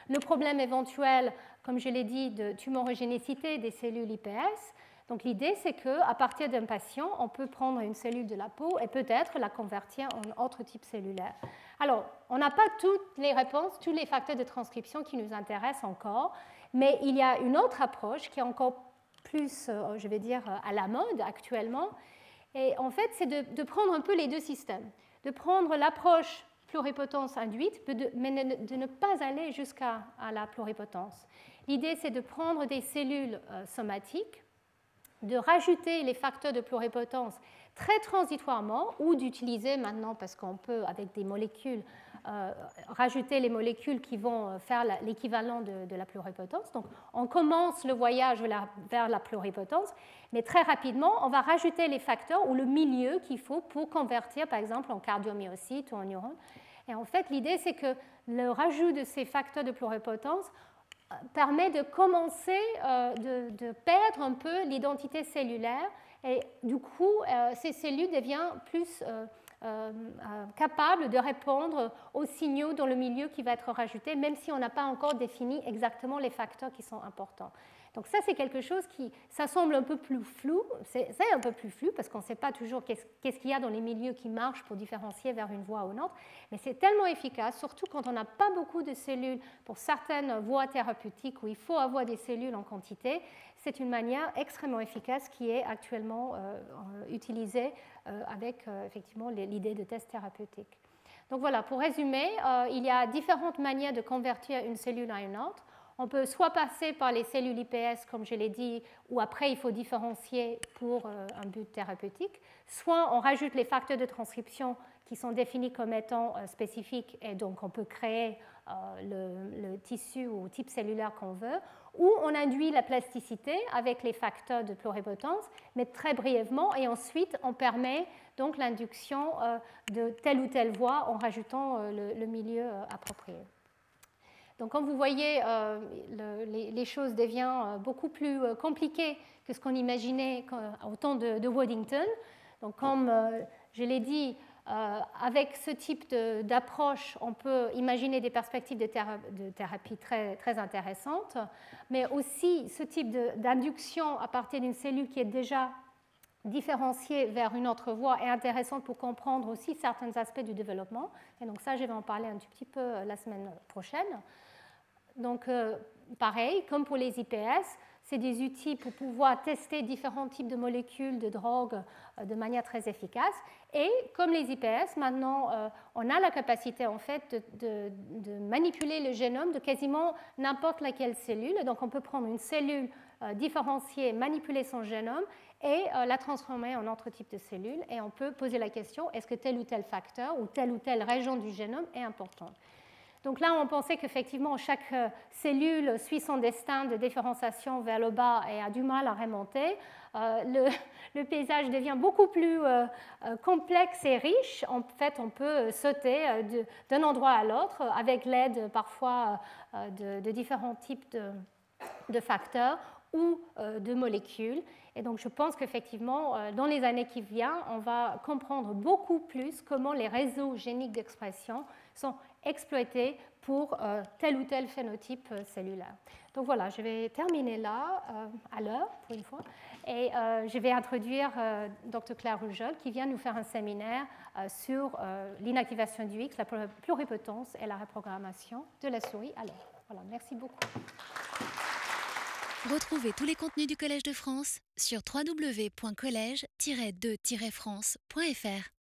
Le problème éventuel, comme je l'ai dit, de tumorogénécité des cellules IPS, donc l'idée, c'est qu'à partir d'un patient, on peut prendre une cellule de la peau et peut-être la convertir en autre type cellulaire. Alors, on n'a pas toutes les réponses, tous les facteurs de transcription qui nous intéressent encore, mais il y a une autre approche qui est encore plus, euh, je vais dire, à la mode actuellement. Et en fait, c'est de, prendre un peu les deux systèmes, de prendre l'approche pluripotence induite, mais de ne pas aller jusqu'à la pluripotence. L'idée, c'est de prendre des cellules euh, somatiques de rajouter les facteurs de pluripotence très transitoirement ou d'utiliser maintenant, parce qu'on peut avec des molécules, euh, rajouter les molécules qui vont faire l'équivalent de, la pluripotence. Donc on commence le voyage vers la pluripotence, mais très rapidement, on va rajouter les facteurs ou le milieu qu'il faut pour convertir, par exemple, en cardiomyocyte ou en neurone. Et en fait, l'idée, c'est que le rajout de ces facteurs de pluripotence permet de commencer euh, de, perdre un peu l'identité cellulaire et du coup, euh, ces cellules deviennent plus euh, capables de répondre aux signaux dans le milieu qui va être rajouté, même si on n'a pas encore défini exactement les facteurs qui sont importants. Donc ça, c'est quelque chose qui, ça semble un peu plus flou, c'est un peu plus flou parce qu'on ne sait pas toujours qu'est-ce qu'il y a dans les milieux qui marchent pour différencier vers une voie ou une autre, mais c'est tellement efficace, surtout quand on n'a pas beaucoup de cellules pour certaines voies thérapeutiques où il faut avoir des cellules en quantité, c'est une manière extrêmement efficace qui est actuellement euh, utilisée euh, avec euh, effectivement l'idée de test thérapeutique. Donc voilà, pour résumer, il y a différentes manières de convertir une cellule à une autre. On peut soit passer par les cellules IPS, comme je l'ai dit, ou après il faut différencier pour euh, un but thérapeutique, soit on rajoute les facteurs de transcription qui sont définis comme étant euh, spécifiques et donc on peut créer euh, le, tissu ou type cellulaire qu'on veut, ou on induit la plasticité avec les facteurs de pluripotence, mais très brièvement, et ensuite on permet donc l'induction de telle ou telle voie en rajoutant le milieu approprié. Donc, comme vous voyez, euh, les, choses deviennent euh, beaucoup plus euh, compliquées que ce qu'on imaginait au temps de, Waddington. Donc, comme je l'ai dit, avec ce type d'approche, on peut imaginer des perspectives de, thérapie très, très, intéressantes, mais aussi ce type d'induction à partir d'une cellule qui est déjà différenciée vers une autre voie est intéressante pour comprendre aussi certains aspects du développement. Et donc ça, je vais en parler un petit peu la semaine prochaine. Donc, euh, pareil, comme pour les IPS, c'est des outils pour pouvoir tester différents types de molécules, de drogues de manière très efficace. Et comme les IPS, maintenant, on a la capacité en fait de, manipuler le génome de quasiment n'importe laquelle cellule. Donc on peut prendre une cellule différenciée, manipuler son génome et euh, la transformer en autre type de cellule. Et on peut poser la question, est-ce que tel ou tel facteur ou telle ou telle région du génome est importante? Donc là, on pensait qu'effectivement, chaque euh, cellule suit son destin de différenciation vers le bas et a du mal à remonter. Euh, le, paysage devient beaucoup plus complexe et riche. En fait, on peut sauter d'un endroit à l'autre avec l'aide parfois de, différents types de, de facteurs ou de molécules. Et donc je pense qu'effectivement, euh, dans les années qui viennent, on va comprendre beaucoup plus comment les réseaux géniques d'expression sont exploités pour euh, tel ou tel phénotype euh, cellulaire. Donc voilà, je vais terminer là, à l'heure pour une fois, et je vais introduire Dr Claire Rougeol qui vient nous faire un séminaire sur l'inactivation du X, la pluripotence et la reprogrammation de la souris à. Voilà, merci beaucoup. Retrouvez tous les contenus du Collège de France sur www.colège-2-france.fr.